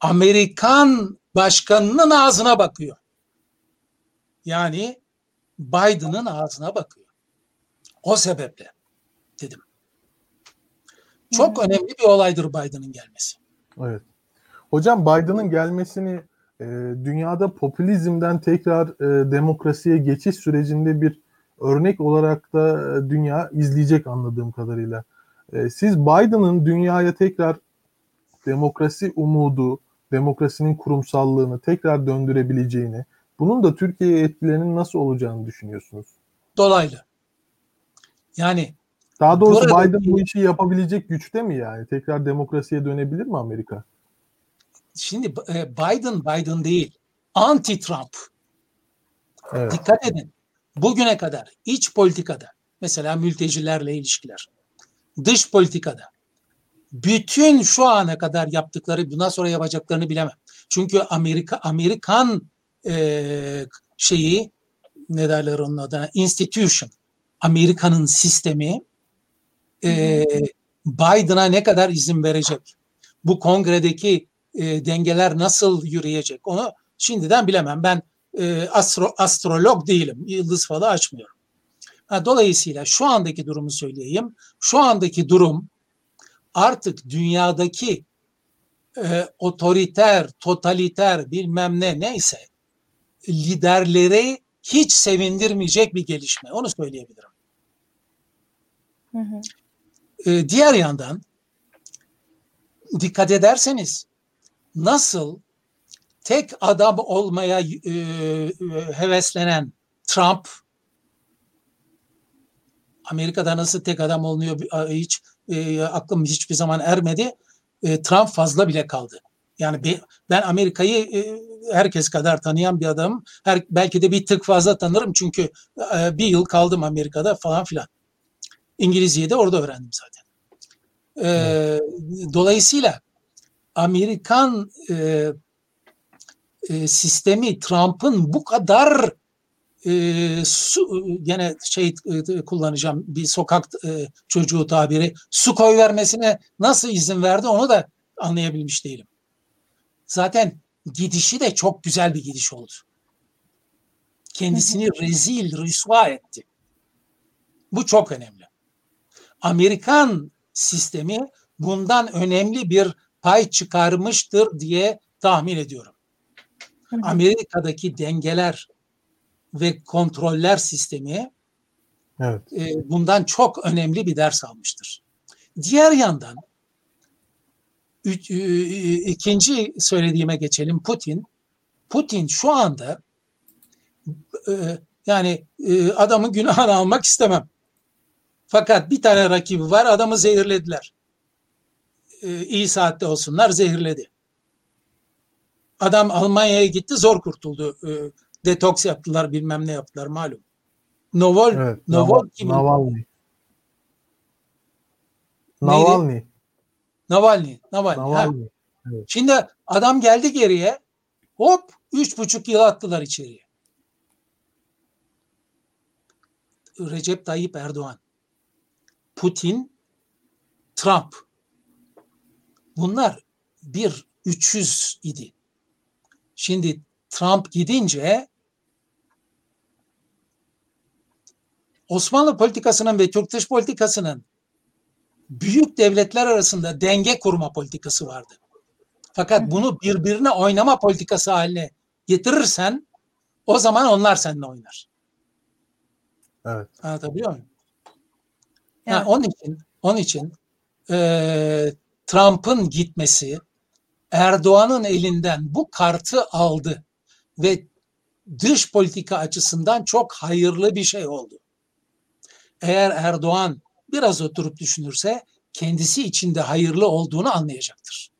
Amerikan başkanının ağzına bakıyor. Yani Biden'ın ağzına bakıyor. O sebeple dedim. Çok Hı. önemli bir olaydır Biden'ın gelmesi. Evet. Hocam Biden'ın gelmesini e, dünyada popülizmden tekrar e, demokrasiye geçiş sürecinde bir örnek olarak da e, dünya izleyecek anladığım kadarıyla. E, siz Biden'ın dünyaya tekrar demokrasi umudu, demokrasinin kurumsallığını tekrar döndürebileceğini, bunun da Türkiye'ye etkilerinin nasıl olacağını düşünüyorsunuz? Dolaylı. Yani daha doğrusu bu Biden bu işi yapabilecek güçte mi yani? Tekrar demokrasiye dönebilir mi Amerika? Şimdi e, Biden Biden değil. Anti-Trump. Evet. Dikkat edin bugüne kadar iç politikada mesela mültecilerle ilişkiler, dış politikada bütün şu ana kadar yaptıkları bundan sonra yapacaklarını bilemem. Çünkü Amerika Amerikan e, şeyi ne derler onun adına institution Amerika'nın sistemi e, Biden'a ne kadar izin verecek? Bu kongredeki e, dengeler nasıl yürüyecek? Onu şimdiden bilemem. Ben e, astro, astrolog değilim. Yıldız falı açmıyorum. Ha, dolayısıyla şu andaki durumu söyleyeyim. Şu andaki durum artık dünyadaki e, otoriter, totaliter bilmem ne neyse liderleri hiç sevindirmeyecek bir gelişme. Onu söyleyebilirim. Hı hı. E, diğer yandan dikkat ederseniz nasıl tek adam olmaya e, e, heveslenen Trump Amerika'da nasıl tek adam olunuyor hiç e, aklım hiçbir zaman ermedi. E, Trump fazla bile kaldı. Yani be, ben Amerika'yı e, herkes kadar tanıyan bir adamım. Her, belki de bir tık fazla tanırım çünkü e, bir yıl kaldım Amerika'da falan filan. İngilizceyi de orada öğrendim zaten. E, dolayısıyla Amerikan e, e, sistemi Trump'ın bu kadar e, su, gene şey e, kullanacağım bir sokak e, çocuğu tabiri su koy vermesine nasıl izin verdi onu da anlayabilmiş değilim. Zaten gidişi de çok güzel bir gidiş oldu. Kendisini rezil, rüsva etti. Bu çok önemli. Amerikan sistemi bundan önemli bir pay çıkarmıştır diye tahmin ediyorum. Amerika'daki dengeler ve kontroller sistemi evet. e, bundan çok önemli bir ders almıştır. Diğer yandan üç, e, ikinci söylediğime geçelim Putin. Putin şu anda e, yani e, adamın günahını almak istemem. Fakat bir tane rakibi var adamı zehirlediler. E, iyi saatte olsunlar zehirledi. Adam Almanya'ya gitti zor kurtuldu. E, detoks yaptılar bilmem ne yaptılar malum. Novol, evet, Novol kim? Navalny. Navalny. Navalny. Navalny. Navalny. Evet. Şimdi adam geldi geriye hop üç buçuk yıl attılar içeriye. Recep Tayyip Erdoğan, Putin, Trump. Bunlar bir 300 idi. Şimdi Trump gidince Osmanlı politikasının ve Türk dış politikasının büyük devletler arasında denge kurma politikası vardı. Fakat bunu birbirine oynama politikası haline getirirsen o zaman onlar seninle oynar. Evet. Anlatabiliyor muyum? Evet. Yani onun için onun için e, Trump'ın gitmesi Erdoğan'ın elinden bu kartı aldı ve dış politika açısından çok hayırlı bir şey oldu. Eğer Erdoğan biraz oturup düşünürse kendisi için de hayırlı olduğunu anlayacaktır.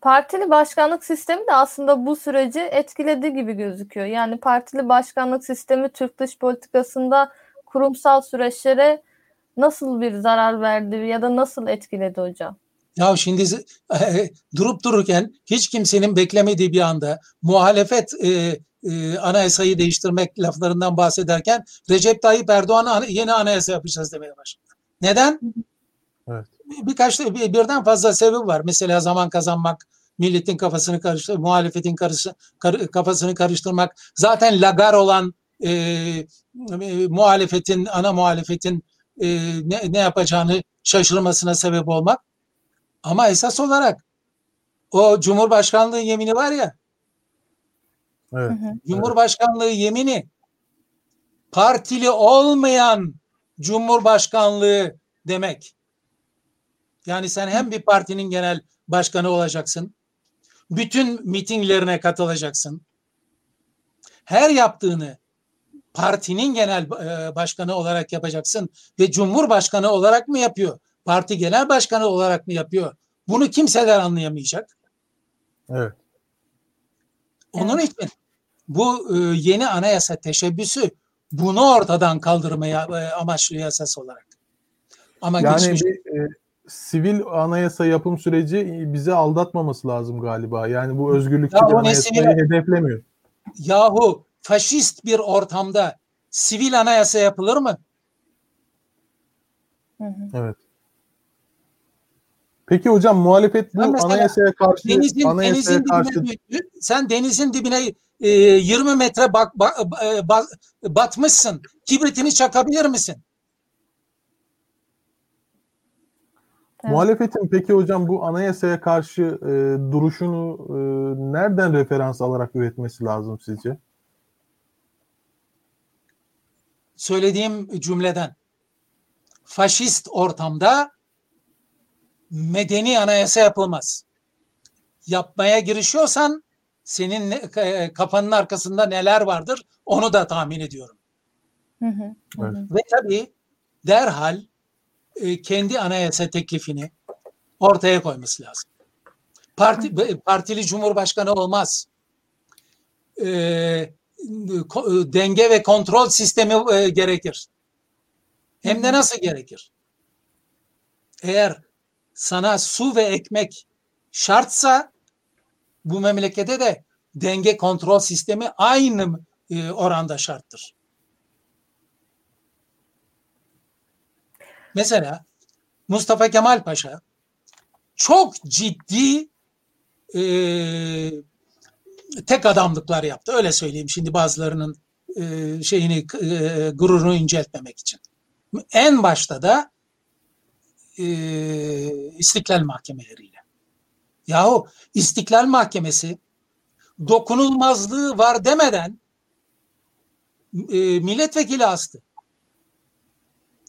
Partili başkanlık sistemi de aslında bu süreci etkiledi gibi gözüküyor. Yani partili başkanlık sistemi Türk dış politikasında kurumsal süreçlere nasıl bir zarar verdi ya da nasıl etkiledi hocam? Ya şimdi e, durup dururken hiç kimsenin beklemediği bir anda muhalefet e, e, anayasayı değiştirmek laflarından bahsederken Recep Tayyip Erdoğan yeni anayasa yapacağız demeye başladı. Neden? Evet. Birkaç bir, birden fazla sebep var. Mesela zaman kazanmak, milletin kafasını karıştırmak, muhalefetin karışı, kar, kafasını karıştırmak. Zaten lagar olan e, e, muhalefetin, ana muhalefetin e, ne, ne yapacağını şaşırmasına sebep olmak. Ama esas olarak o Cumhurbaşkanlığı yemini var ya. Evet. Cumhurbaşkanlığı yemini partili olmayan Cumhurbaşkanlığı demek. Yani sen hem bir partinin genel başkanı olacaksın. Bütün mitinglerine katılacaksın. Her yaptığını partinin genel başkanı olarak yapacaksın ve cumhurbaşkanı olarak mı yapıyor? Parti genel başkanı olarak mı yapıyor? Bunu kimseler anlayamayacak. Evet. Onun için bu yeni anayasa teşebbüsü bunu ortadan kaldırmaya amaçlıyor esas olarak. Ama yani bir e, sivil anayasa yapım süreci bizi aldatmaması lazım galiba. Yani bu özgürlükçü ya anayasayı sivil... hedeflemiyor. Yahu faşist bir ortamda sivil anayasa yapılır mı? Hı hı. Evet. Peki hocam muhalefet bu anayasaya karşı denizin, anayasaya denizin karşı dibine, sen denizin dibine e, 20 metre bak, bak, bak, batmışsın. Kibritini çakabilir misin? Evet. Muhalefetin peki hocam bu anayasaya karşı e, duruşunu e, nereden referans alarak üretmesi lazım sizce? Söylediğim cümleden. Faşist ortamda medeni anayasa yapılmaz. Yapmaya girişiyorsan senin e, kafanın arkasında neler vardır onu da tahmin ediyorum. Hı hı, evet. Ve tabii derhal e, kendi anayasa teklifini ortaya koyması lazım. Parti, partili cumhurbaşkanı olmaz. E, denge ve kontrol sistemi e, gerekir. Hem de nasıl gerekir? eğer sana su ve ekmek şartsa bu memlekete de denge kontrol sistemi aynı e, oranda şarttır. Mesela Mustafa Kemal Paşa çok ciddi e, tek adamlıklar yaptı. Öyle söyleyeyim şimdi bazılarının e, şeyini e, gururunu inceltmemek için. En başta da e, İstiklal mahkemeleriyle. Yahu İstiklal Mahkemesi dokunulmazlığı var demeden e, milletvekili astı.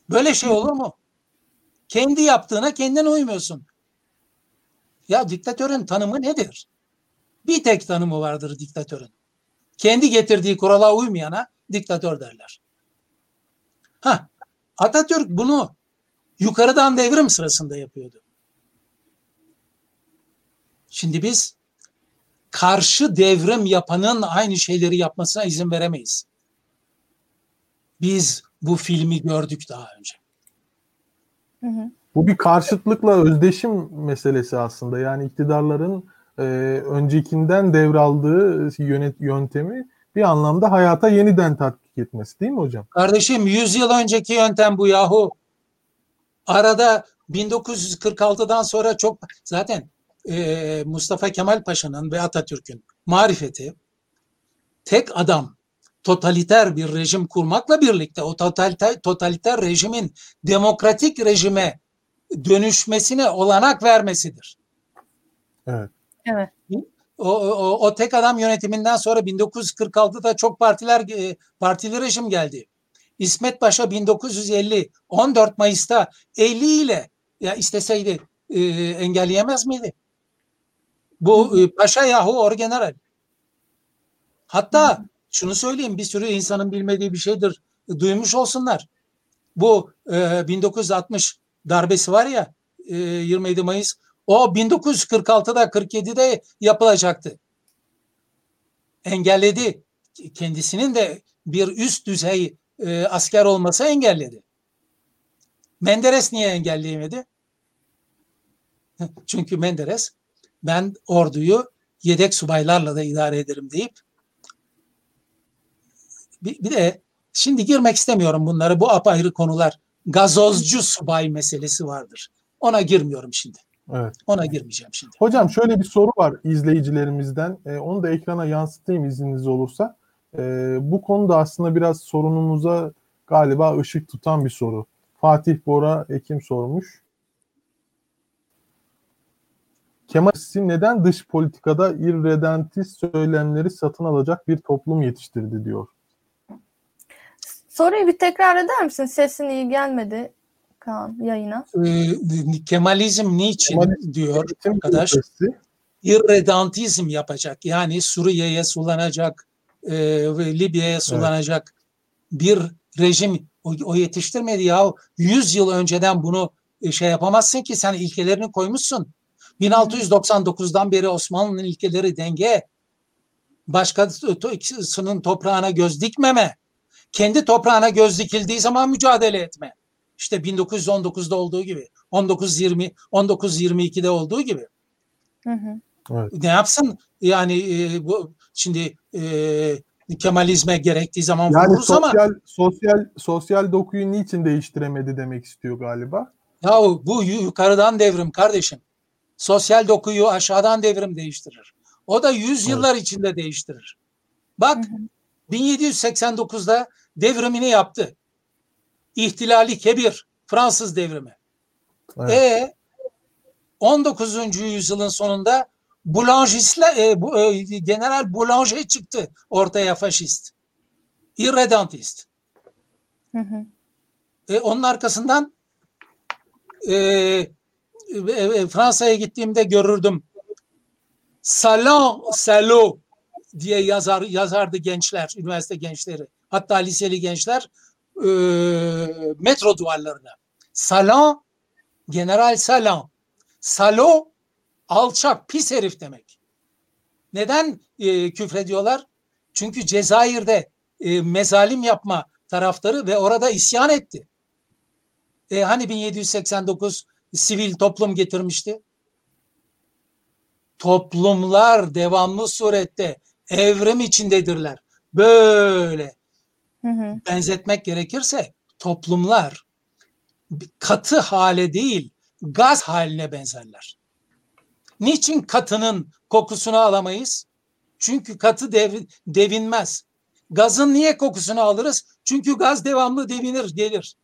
Böyle şey olur mu? Kendi yaptığına kendin uymuyorsun. Ya diktatörün tanımı nedir? Bir tek tanımı vardır diktatörün. Kendi getirdiği kurala uymayana diktatör derler. Ha, Atatürk bunu yukarıdan devrim sırasında yapıyordu. Şimdi biz karşı devrim yapanın aynı şeyleri yapmasına izin veremeyiz. Biz bu filmi gördük daha önce. Hı hı. Bu bir karşıtlıkla özdeşim meselesi aslında. Yani iktidarların e, öncekinden devraldığı yönet yöntemi bir anlamda hayata yeniden tatbik etmesi değil mi hocam? Kardeşim 100 yıl önceki yöntem bu yahu. Arada 1946'dan sonra çok zaten e, Mustafa Kemal Paşa'nın ve Atatürk'ün marifeti tek adam totaliter bir rejim kurmakla birlikte o totaliter, totaliter rejimin demokratik rejime dönüşmesine olanak vermesidir. Evet. Evet. O, o, o tek adam yönetiminden sonra 1946'da çok partiler partili rejim geldi. İsmet Paşa 1950 14 Mayıs'ta 50 ile ya isteseydi e, engelleyemez miydi? Bu e, Paşa yahu orgeneral. Hatta şunu söyleyeyim bir sürü insanın bilmediği bir şeydir. Duymuş olsunlar. Bu e, 1960 darbesi var ya e, 27 Mayıs o 1946'da 47'de yapılacaktı. Engelledi. Kendisinin de bir üst düzey e, asker olması engelledi. Menderes niye engelleyemedi? Çünkü Menderes ben orduyu yedek subaylarla da idare ederim deyip bir, bir de şimdi girmek istemiyorum bunları bu apayrı konular. Gazozcu subay meselesi vardır. Ona girmiyorum şimdi. Evet. Ona girmeyeceğim şimdi. Hocam şöyle bir soru var izleyicilerimizden. E, onu da ekrana yansıtayım izniniz olursa. E, bu konuda aslında biraz sorunumuza galiba ışık tutan bir soru. Fatih Bora Ekim sormuş. Kemal Sisi neden dış politikada irredentist söylemleri satın alacak bir toplum yetiştirdi diyor. Soruyu bir tekrar eder misin? Sesin iyi gelmedi Kaan yayına. Ee, Kemalizm niçin Kemalizm diyor arkadaş? Sesi. İrredantizm yapacak. Yani Suriye'ye sulanacak e, Libya'ya sulanacak evet. bir rejim o, o yetiştirmedi ya. 100 yıl önceden bunu şey yapamazsın ki sen ilkelerini koymuşsun. 1699'dan beri Osmanlı'nın ilkeleri denge, başkasının toprağına göz dikmeme, kendi toprağına göz dikildiği zaman mücadele etme. İşte 1919'da olduğu gibi, 1920, 1922'de olduğu gibi. Hı hı. Evet. Ne yapsın? Yani e, bu şimdi e, Kemalizme gerektiği zaman yani vururuz sosyal, ama sosyal sosyal dokuyu niçin değiştiremedi demek istiyor galiba. Ya bu yukarıdan devrim kardeşim. Sosyal dokuyu aşağıdan devrim değiştirir. O da yüz yıllar evet. içinde değiştirir. Bak hı hı. 1789'da devrimini yaptı. İhtilali kebir, Fransız devrimi. Evet. E 19. yüzyılın sonunda Boulangisler, e, bu, e, General Boulanger çıktı ortaya faşist. Irredentist. Hı hı. E, onun arkasından e, e, Fransa'ya gittiğimde görürdüm. Salon, salo diye yazar yazardı gençler, üniversite gençleri. Hatta liseli gençler e, metro duvarlarına. Salon, General Salon. Salo, alçak, pis herif demek. Neden e, küfrediyorlar? Çünkü Cezayir'de e, mezalim yapma taraftarı ve orada isyan etti. E, hani 1789 sivil toplum getirmişti? Toplumlar devamlı surette evrim içindedirler. Böyle Hı hı. benzetmek gerekirse toplumlar katı hale değil gaz haline benzerler. Niçin katının kokusunu alamayız? Çünkü katı dev, devinmez. Gazın niye kokusunu alırız? Çünkü gaz devamlı devinir, gelir.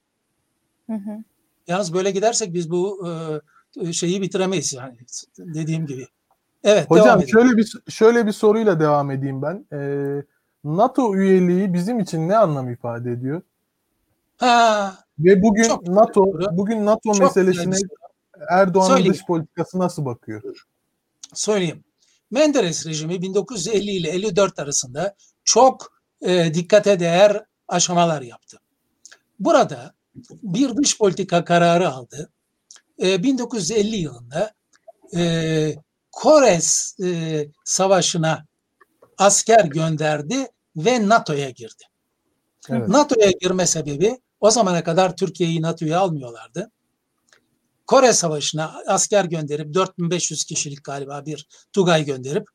Hı hı. Yalnız böyle gidersek biz bu e, şeyi bitiremeyiz yani dediğim gibi. Evet devam Hocam şöyle bir şöyle bir soruyla devam edeyim ben. Ee, NATO üyeliği bizim için ne anlam ifade ediyor? Ha, Ve bugün NATO soru. bugün NATO çok meselesine. Erdoğan'ın Söyleyeyim. dış politikası nasıl bakıyor? söyleyeyim. Menderes rejimi 1950 ile 54 arasında çok e, dikkate değer aşamalar yaptı. Burada bir dış politika kararı aldı. E, 1950 yılında e, Kores e, Savaşı'na asker gönderdi ve NATO'ya girdi. Evet. NATO'ya girme sebebi o zamana kadar Türkiye'yi NATO'ya almıyorlardı. Kore Savaşı'na asker gönderip 4500 kişilik galiba bir Tugay gönderip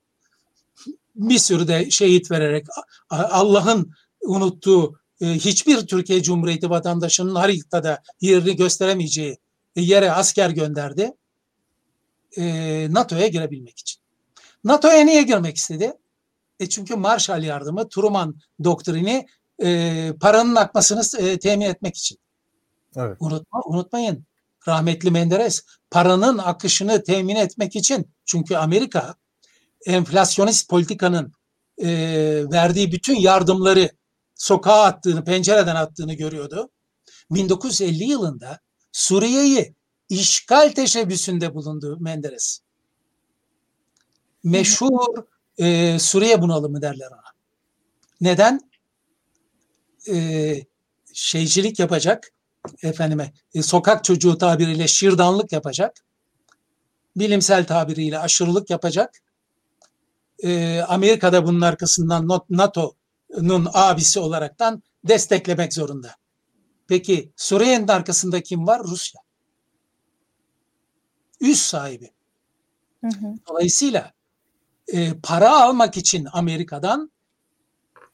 bir sürü de şehit vererek Allah'ın unuttuğu e, hiçbir Türkiye Cumhuriyeti vatandaşının haritada yerini gösteremeyeceği yere asker gönderdi. E, NATO'ya girebilmek için. NATO'ya niye girmek istedi? E çünkü Marshall yardımı, Truman doktrini e, paranın akmasını e, temin etmek için. Evet. Unutma, unutmayın rahmetli Menderes paranın akışını temin etmek için çünkü Amerika enflasyonist politikanın e, verdiği bütün yardımları sokağa attığını, pencereden attığını görüyordu. 1950 yılında Suriye'yi işgal teşebbüsünde bulundu Menderes. Meşhur e, Suriye bunalımı derler ona. Neden? E, şeycilik yapacak, efendime e, sokak çocuğu tabiriyle şirdanlık yapacak. Bilimsel tabiriyle aşırılık yapacak. E, Amerika'da bunun arkasından NATO'nun abisi olaraktan desteklemek zorunda. Peki Suriye'nin arkasında kim var? Rusya. Üst sahibi. Hı hı. Dolayısıyla e, para almak için Amerika'dan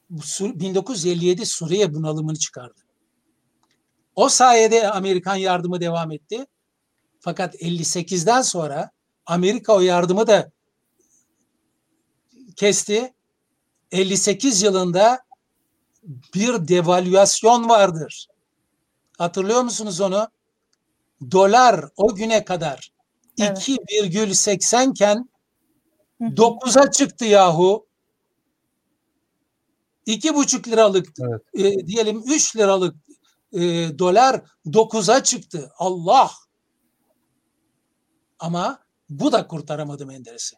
bu Sur- 1957 Suriye bunalımını çıkardı. O sayede Amerikan yardımı devam etti. Fakat 58'den sonra Amerika o yardımı da kesti. 58 yılında bir devalüasyon vardır. Hatırlıyor musunuz onu? Dolar o güne kadar Evet. 2,80 iken Hı hı. 9'a çıktı yahu. 2,5 liralık Evet. e, diyelim 3 liralık e, dolar 9'a çıktı. Allah! Ama bu da kurtaramadı Menderes'i.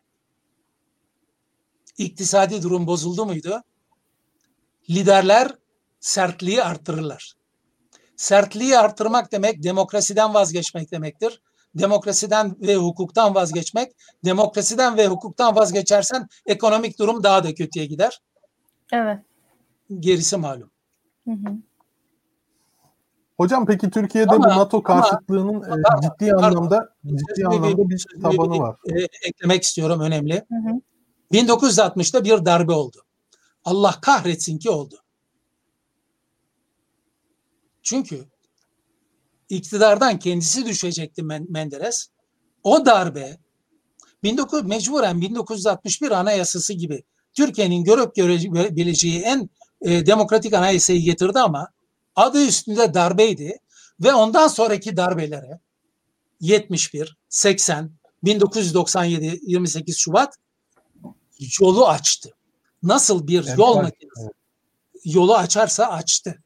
İktisadi durum bozuldu muydu? Liderler sertliği artırırlar. Sertliği artırmak demek demokrasiden vazgeçmek demektir. Demokrasiden ve hukuktan vazgeçmek, demokrasiden ve hukuktan vazgeçersen ekonomik durum daha da kötüye gider. Evet. Gerisi malum. Hı hı. Hocam peki Türkiye'de Ama- bu NATO ama- karşıtlığının e, Pardon, ciddi pardon. anlamda ciddi anlamda bir tabanı bir, var. e, eklemek istiyorum önemli. Hı hı. 1960'da bir darbe oldu. Allah kahretsin ki oldu. Çünkü iktidardan kendisi düşecekti Men- Menderes. O darbe 19 mecburen 1961 anayasası gibi Türkiye'nin görüp görebileceği en e, demokratik anayasayı getirdi ama adı üstünde darbeydi ve ondan sonraki darbelere 71, 80, 1997, 28 Şubat yolu açtı. Nasıl bir Evet, yol evet, makinesi yolu açarsa açtı.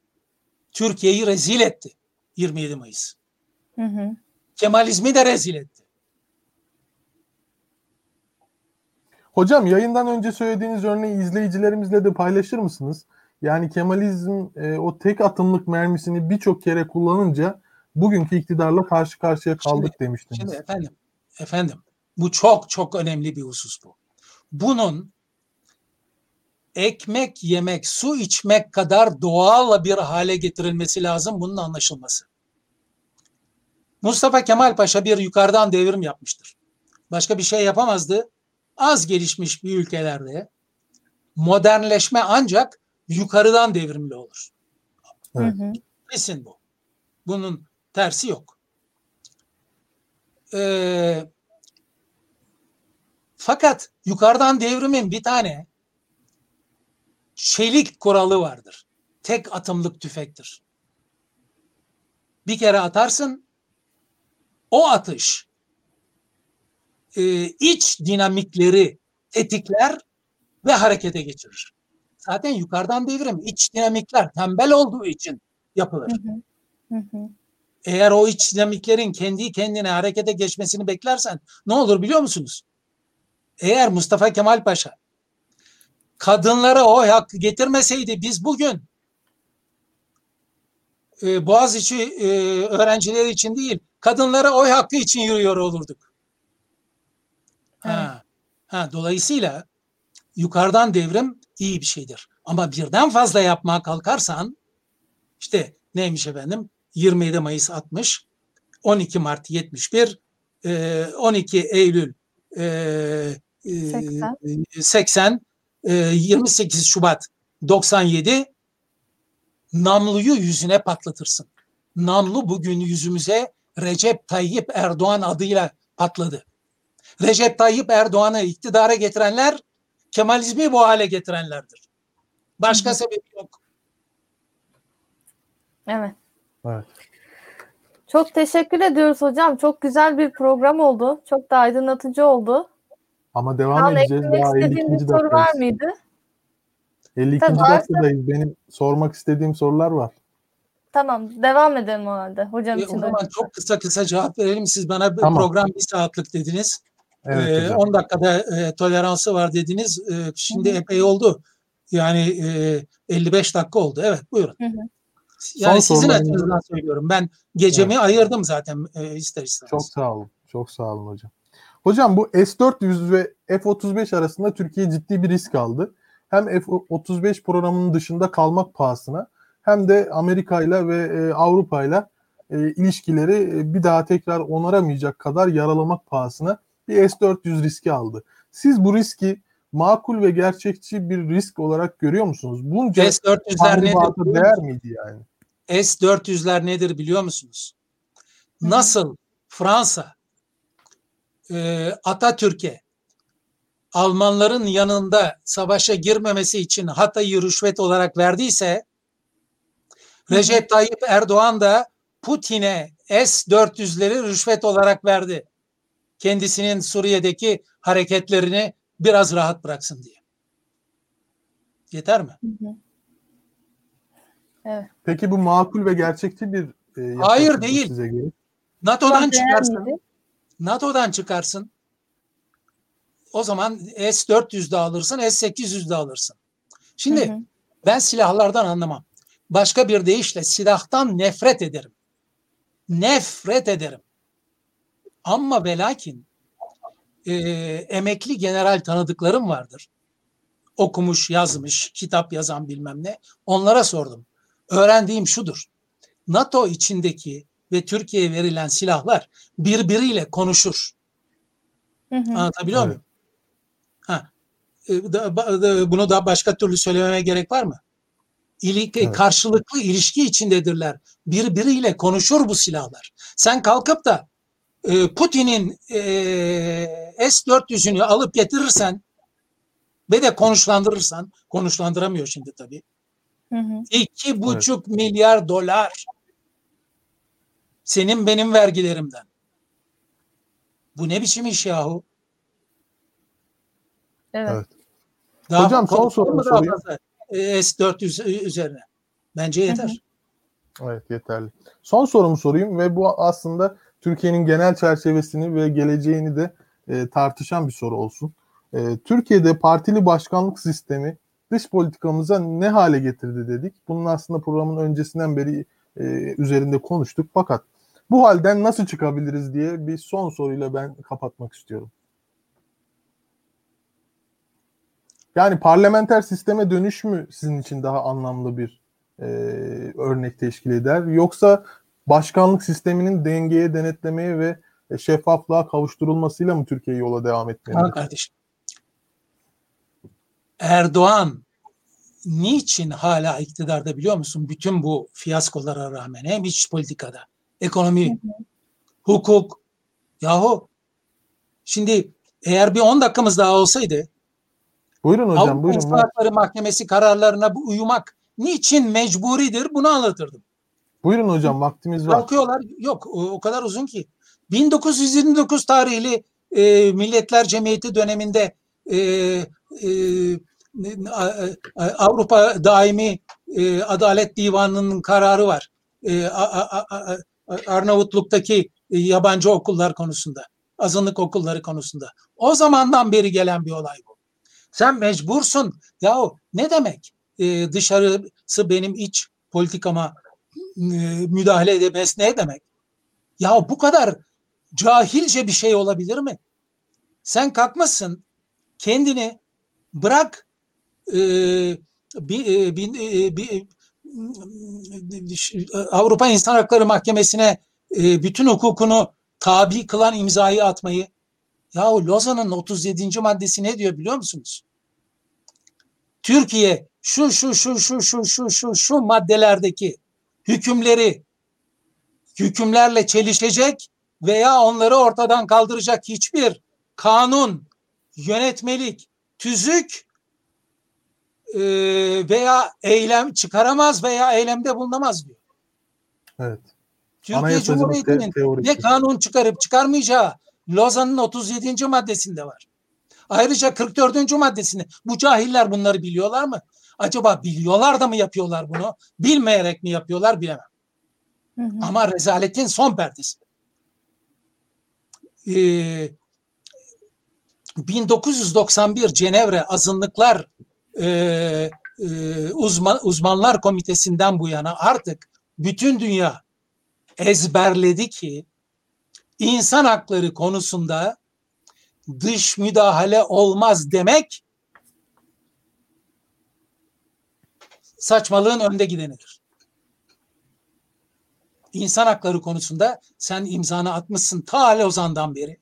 Türkiye'yi rezil etti 27 Mayıs. Hı hı. Kemalizmi de rezil etti. Hocam yayından önce söylediğiniz örneği izleyicilerimizle de paylaşır mısınız? Yani Kemalizm e, o tek atımlık mermisini birçok kere kullanınca bugünkü iktidarla karşı karşıya kaldık demiştiniz. Şimdi efendim, efendim bu çok çok önemli bir husus bu. Bunun ekmek yemek, su içmek kadar doğal bir hale getirilmesi lazım bunun anlaşılması. Mustafa Kemal Paşa bir yukarıdan devrim yapmıştır. Başka bir şey yapamazdı. Az gelişmiş bir ülkelerde modernleşme ancak yukarıdan devrimli olur. Evet. Hı hı. Kesin bu. Bunun tersi yok. Ee, fakat yukarıdan devrimin bir tane çelik kuralı vardır. Tek atımlık tüfektir. Bir kere atarsın, o atış e, iç dinamikleri tetikler ve harekete geçirir. Zaten yukarıdan devrim iç dinamikler tembel olduğu için yapılır. Hı hı. Hı hı. Eğer o iç dinamiklerin kendi kendine harekete geçmesini beklersen ne olur biliyor musunuz? Eğer Mustafa Kemal Paşa kadınlara o hakkı getirmeseydi biz bugün e, Boğaziçi e, öğrencileri için değil kadınlara oy hakkı için yürüyor olurduk. Ha, ha, dolayısıyla yukarıdan devrim iyi bir şeydir. Ama birden fazla yapmaya kalkarsan işte neymiş efendim 27 Mayıs 60, 12 Mart 71, e, 12 Eylül e, e, 80. 80, e, 28 Şubat 97 namluyu yüzüne patlatırsın. Namlu bugün yüzümüze Recep Tayyip Erdoğan adıyla patladı. Recep Tayyip Erdoğan'ı iktidara getirenler Kemalizmi bu hale getirenlerdir. Başka Hı hı. sebebi yok. Evet. Evet. Çok teşekkür ediyoruz hocam. Çok güzel bir program oldu. Çok da aydınlatıcı oldu. Ama devam Kaan edeceğiz. Daha istediğin 52. bir soru var mıydı? 52. Tabii, varsa- dakikadayız. Benim sormak istediğim sorular var. Tamam. Devam edelim o halde. Hocam E, için o zaman çok kısa kısa cevap verelim. Siz bana Tamam. program bir saatlik dediniz. Evet Ee, hocam. 10 dakikada e, toleransı var dediniz. Ee, şimdi Hı epey oldu. Yani e, 55 dakika oldu. Evet buyurun. Hı hı. Yani Son sizin açınızdan söylüyorum. Ben gecemi ayırdım zaten e, ister istemez. Çok sağ olun. Çok sağ olun hocam. Hocam bu S-400 ve F-35 arasında Türkiye ciddi bir risk aldı. Hem F-35 programının dışında kalmak pahasına hem de Amerika ile ve e, Avrupa ile e, ilişkileri e, bir daha tekrar onaramayacak kadar yaralamak pahasına bir S-400 riski aldı. Siz bu riski makul ve gerçekçi bir risk olarak görüyor musunuz? Bunca S-400'ler nedir? değer miydi yani? S-400'ler nedir biliyor musunuz? Nasıl Fransa e, Atatürk'e Almanların yanında savaşa girmemesi için Hatay'ı rüşvet olarak verdiyse Recep Tayyip Erdoğan da Putin'e S-400'leri rüşvet olarak verdi. Kendisinin Suriye'deki hareketlerini biraz rahat bıraksın diye. Yeter mi? Hı hı. Evet. Peki bu makul ve gerçekçi bir e, Hayır, değil. size göre? NATO'dan çıkarsın. NATO'dan çıkarsın. O zaman S-400 de alırsın, S-800 de alırsın. Şimdi Hı hı. ben silahlardan anlamam. Başka bir deyişle silahtan nefret ederim. Nefret ederim. Ama ve lakin e, emekli general tanıdıklarım vardır. Okumuş, yazmış, kitap yazan bilmem ne. Onlara sordum. Öğrendiğim şudur. NATO içindeki ve Türkiye'ye verilen silahlar birbiriyle konuşur. Hı hı. Anlatabiliyor Evet. muyum? Ha. E, da- ba- da- Bunu da başka türlü söylememe gerek var mı? İlik, Evet. Karşılıklı ilişki içindedirler. Birbiriyle konuşur bu silahlar. Sen kalkıp da Putin'in e, S-400'ünü alıp getirirsen ve de konuşlandırırsan, konuşlandıramıyor şimdi tabii. Hı hı. İki buçuk milyar dolar senin benim vergilerimden. Bu ne biçim iş yahu? Evet. Evet. Daha Hocam, son sorumu sorayım. E, S-400 üzerine. Bence yeter. Evet yeterli. Son sorumu sorayım ve bu aslında Türkiye'nin genel çerçevesini ve geleceğini de e, tartışan bir soru olsun. E, Türkiye'de partili başkanlık sistemi dış politikamıza ne hale getirdi dedik. Bunun aslında programın öncesinden beri e, üzerinde konuştuk. Fakat bu halden nasıl çıkabiliriz diye bir son soruyla ben kapatmak istiyorum. Yani parlamenter sisteme dönüş mü sizin için daha anlamlı bir e, örnek teşkil eder? Yoksa başkanlık sisteminin dengeye, denetlemeye ve şeffaflığa kavuşturulmasıyla mı Türkiye yola devam etmeli? Ha kardeşim. Erdoğan niçin hala iktidarda biliyor musun? Bütün bu fiyaskolara rağmen hem iç politikada, ekonomi, hukuk. Yahu şimdi eğer bir 10 dakikamız daha olsaydı Buyurun hocam, Avrupa buyurun. Hakları Mahkemesi kararlarına bu uyumak niçin mecburidir bunu anlatırdım. Buyurun hocam, vaktimiz var. Kalkıyorlar. Yok o, kadar uzun ki. 1929 tarihli e, Milletler Cemiyeti döneminde e, e, Avrupa Daimi e, Adalet Divanı'nın kararı var. E, a, a, a, Arnavutluk'taki yabancı okullar konusunda, azınlık okulları konusunda. O zamandan beri gelen bir olay bu. Sen mecbursun. Yahu ne demek? E, dışarısı benim iç politikama müdahale edemez ne demek? Ya bu kadar cahilce bir şey olabilir mi? Sen kalkmasın kendini bırak e, bir, e, bir, e, bir, Avrupa İnsan Hakları Mahkemesi'ne e, bütün hukukunu tabi kılan imzayı atmayı. Yahu Lozan'ın 37. maddesi ne diyor biliyor musunuz? Türkiye şu şu şu şu şu şu şu şu maddelerdeki hükümleri hükümlerle çelişecek veya onları ortadan kaldıracak hiçbir kanun, yönetmelik, tüzük veya eylem çıkaramaz veya eylemde bulunamaz diyor. Evet. Türkiye Cumhuriyeti'nin te- ne kanun çıkarıp çıkarmayacağı Lozan'ın 37. maddesinde var. Ayrıca 44. maddesinde bu cahiller bunları biliyorlar mı? Acaba biliyorlar da mı yapıyorlar bunu? Bilmeyerek mi yapıyorlar bilemem. Hı hı. Ama rezaletin son perdesi. Ee, 1991 Cenevre Azınlıklar e, e, uzman, Uzmanlar Komitesi'nden bu yana artık bütün dünya ezberledi ki insan hakları konusunda dış müdahale olmaz demek saçmalığın önde gidenidir. İnsan hakları konusunda sen imzanı atmışsın ta Lozan'dan beri.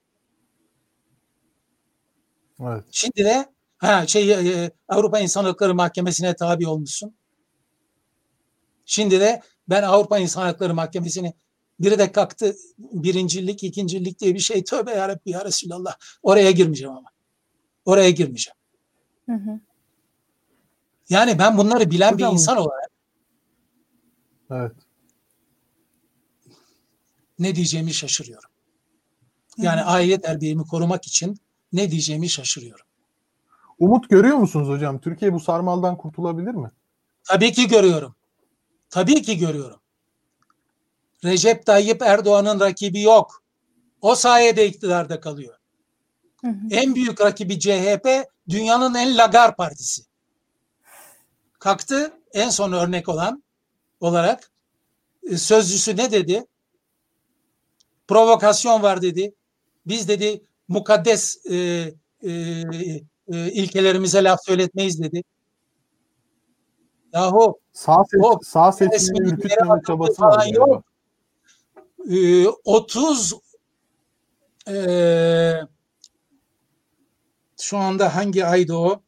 Evet. Şimdi de ha şey e, Avrupa İnsan Hakları Mahkemesi'ne tabi olmuşsun. Şimdi de ben Avrupa İnsan Hakları Mahkemesi'ni biri de kalktı birincilik, ikincilik diye bir şey. Tövbe yarabbi ya Resulallah. Oraya girmeyeceğim ama. Oraya girmeyeceğim. Hı hı. Yani ben bunları bilen Hocam, bir insan olarak evet. ne diyeceğimi şaşırıyorum. Yani aile terbiyemi korumak için ne diyeceğimi şaşırıyorum. Umut görüyor musunuz hocam? Türkiye bu sarmaldan kurtulabilir mi? Tabii ki görüyorum. Tabii ki görüyorum. Recep Tayyip Erdoğan'ın rakibi yok. O sayede iktidarda kalıyor. Hı hı. En büyük rakibi CHP dünyanın en lagar partisi. Kalktı en son örnek olan olarak e, sözcüsü ne dedi? Provokasyon var dedi. Biz dedi mukaddes e, e, e, ilkelerimize laf söyletmeyiz dedi. Yahu sağ, seç, o, sağ seçimini ürkütmeme çabası var. Yok. Ee, 30 e, şu anda hangi aydı o?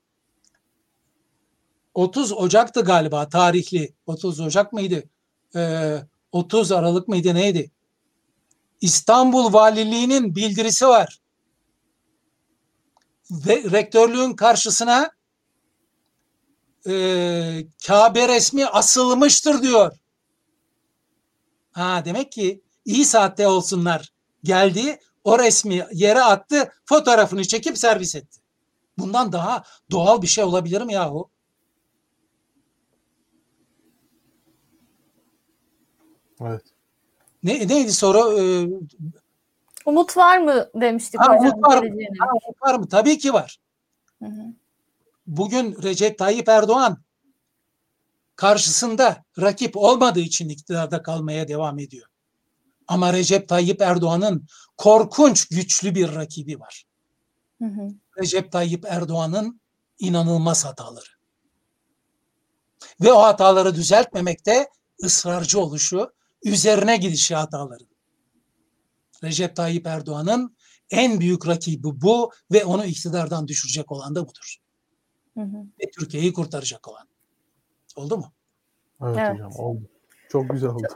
30 Ocak'tı galiba tarihli. 30 Ocak mıydı? Ee, 30 Aralık mıydı neydi? İstanbul Valiliği'nin bildirisi var. Ve rektörlüğün karşısına e, Kabe resmi asılmıştır diyor. Ha demek ki iyi saatte olsunlar. Geldi o resmi yere attı fotoğrafını çekip servis etti. Bundan daha doğal bir şey olabilir mi yahu? Evet. Ne, neydi soru? Ee, umut var mı demiştik ha, hocam. Umut var, mı? Ha, umut var mı? Tabii ki var. Hı hı. Bugün Recep Tayyip Erdoğan karşısında rakip olmadığı için iktidarda kalmaya devam ediyor. Ama Recep Tayyip Erdoğan'ın korkunç güçlü bir rakibi var. Hı hı. Recep Tayyip Erdoğan'ın inanılmaz hataları. Ve o hataları düzeltmemekte ısrarcı oluşu, üzerine gidişi hataların. Recep Tayyip Erdoğan'ın en büyük rakibi bu ve onu iktidardan düşürecek olan da budur. Hı hı. Ve Türkiye'yi kurtaracak olan. Oldu mu? Evet, Evet. hocam oldu. Çok güzel oldu.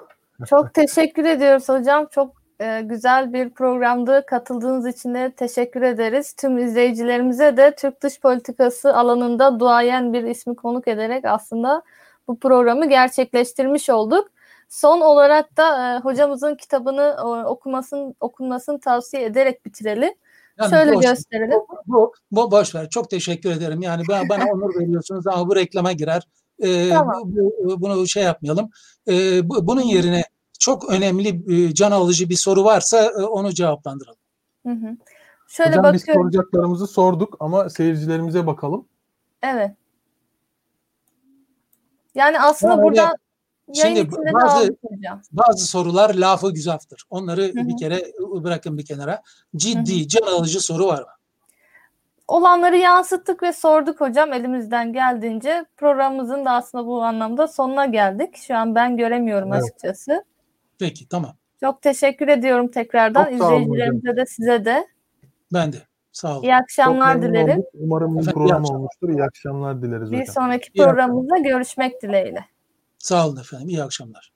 Çok teşekkür ediyoruz hocam. Çok e, güzel bir programdı. Katıldığınız için de teşekkür ederiz. Tüm izleyicilerimize de Türk dış politikası alanında duayen bir ismi konuk ederek aslında bu programı gerçekleştirmiş olduk. Son olarak da e, hocamızın kitabını e, okumasını okunmasını tavsiye ederek bitirelim. Yani Şöyle boş- gösterelim. Bu, bu boş ver. Çok teşekkür ederim. Yani ben, bana onur veriyorsunuz ama bu reklama girer. Ee, Tamam. bu, bu- bunu şey yapmayalım. Ee, bu- bunun yerine çok önemli, e, can alıcı bir soru varsa e, onu cevaplandıralım. Hı hı. Şöyle Hocam biz bakıyorum. soracaklarımızı sorduk ama seyircilerimize bakalım. Evet. Yani aslında Yani burada yayın Şimdi bazı-. Bazı sorular lafı güzaftır. Onları Hı hı. bir kere bırakın bir kenara. Ciddi, can alıcı soru var mı? olanları yansıttık ve sorduk hocam elimizden geldiğince. Programımızın da aslında bu anlamda sonuna geldik. Şu an ben göremiyorum Evet. açıkçası. Peki tamam. Çok teşekkür ediyorum tekrardan Çok izleyicilerimize de size de. Ben de. Sağ olun. İyi akşamlar Çok dilerim. olduk. Umarım iyi program akşamlar. olmuştur. İyi akşamlar dileriz Bir hocam. sonraki programımızda görüşmek dileğiyle. Sağ olun efendim. İyi akşamlar.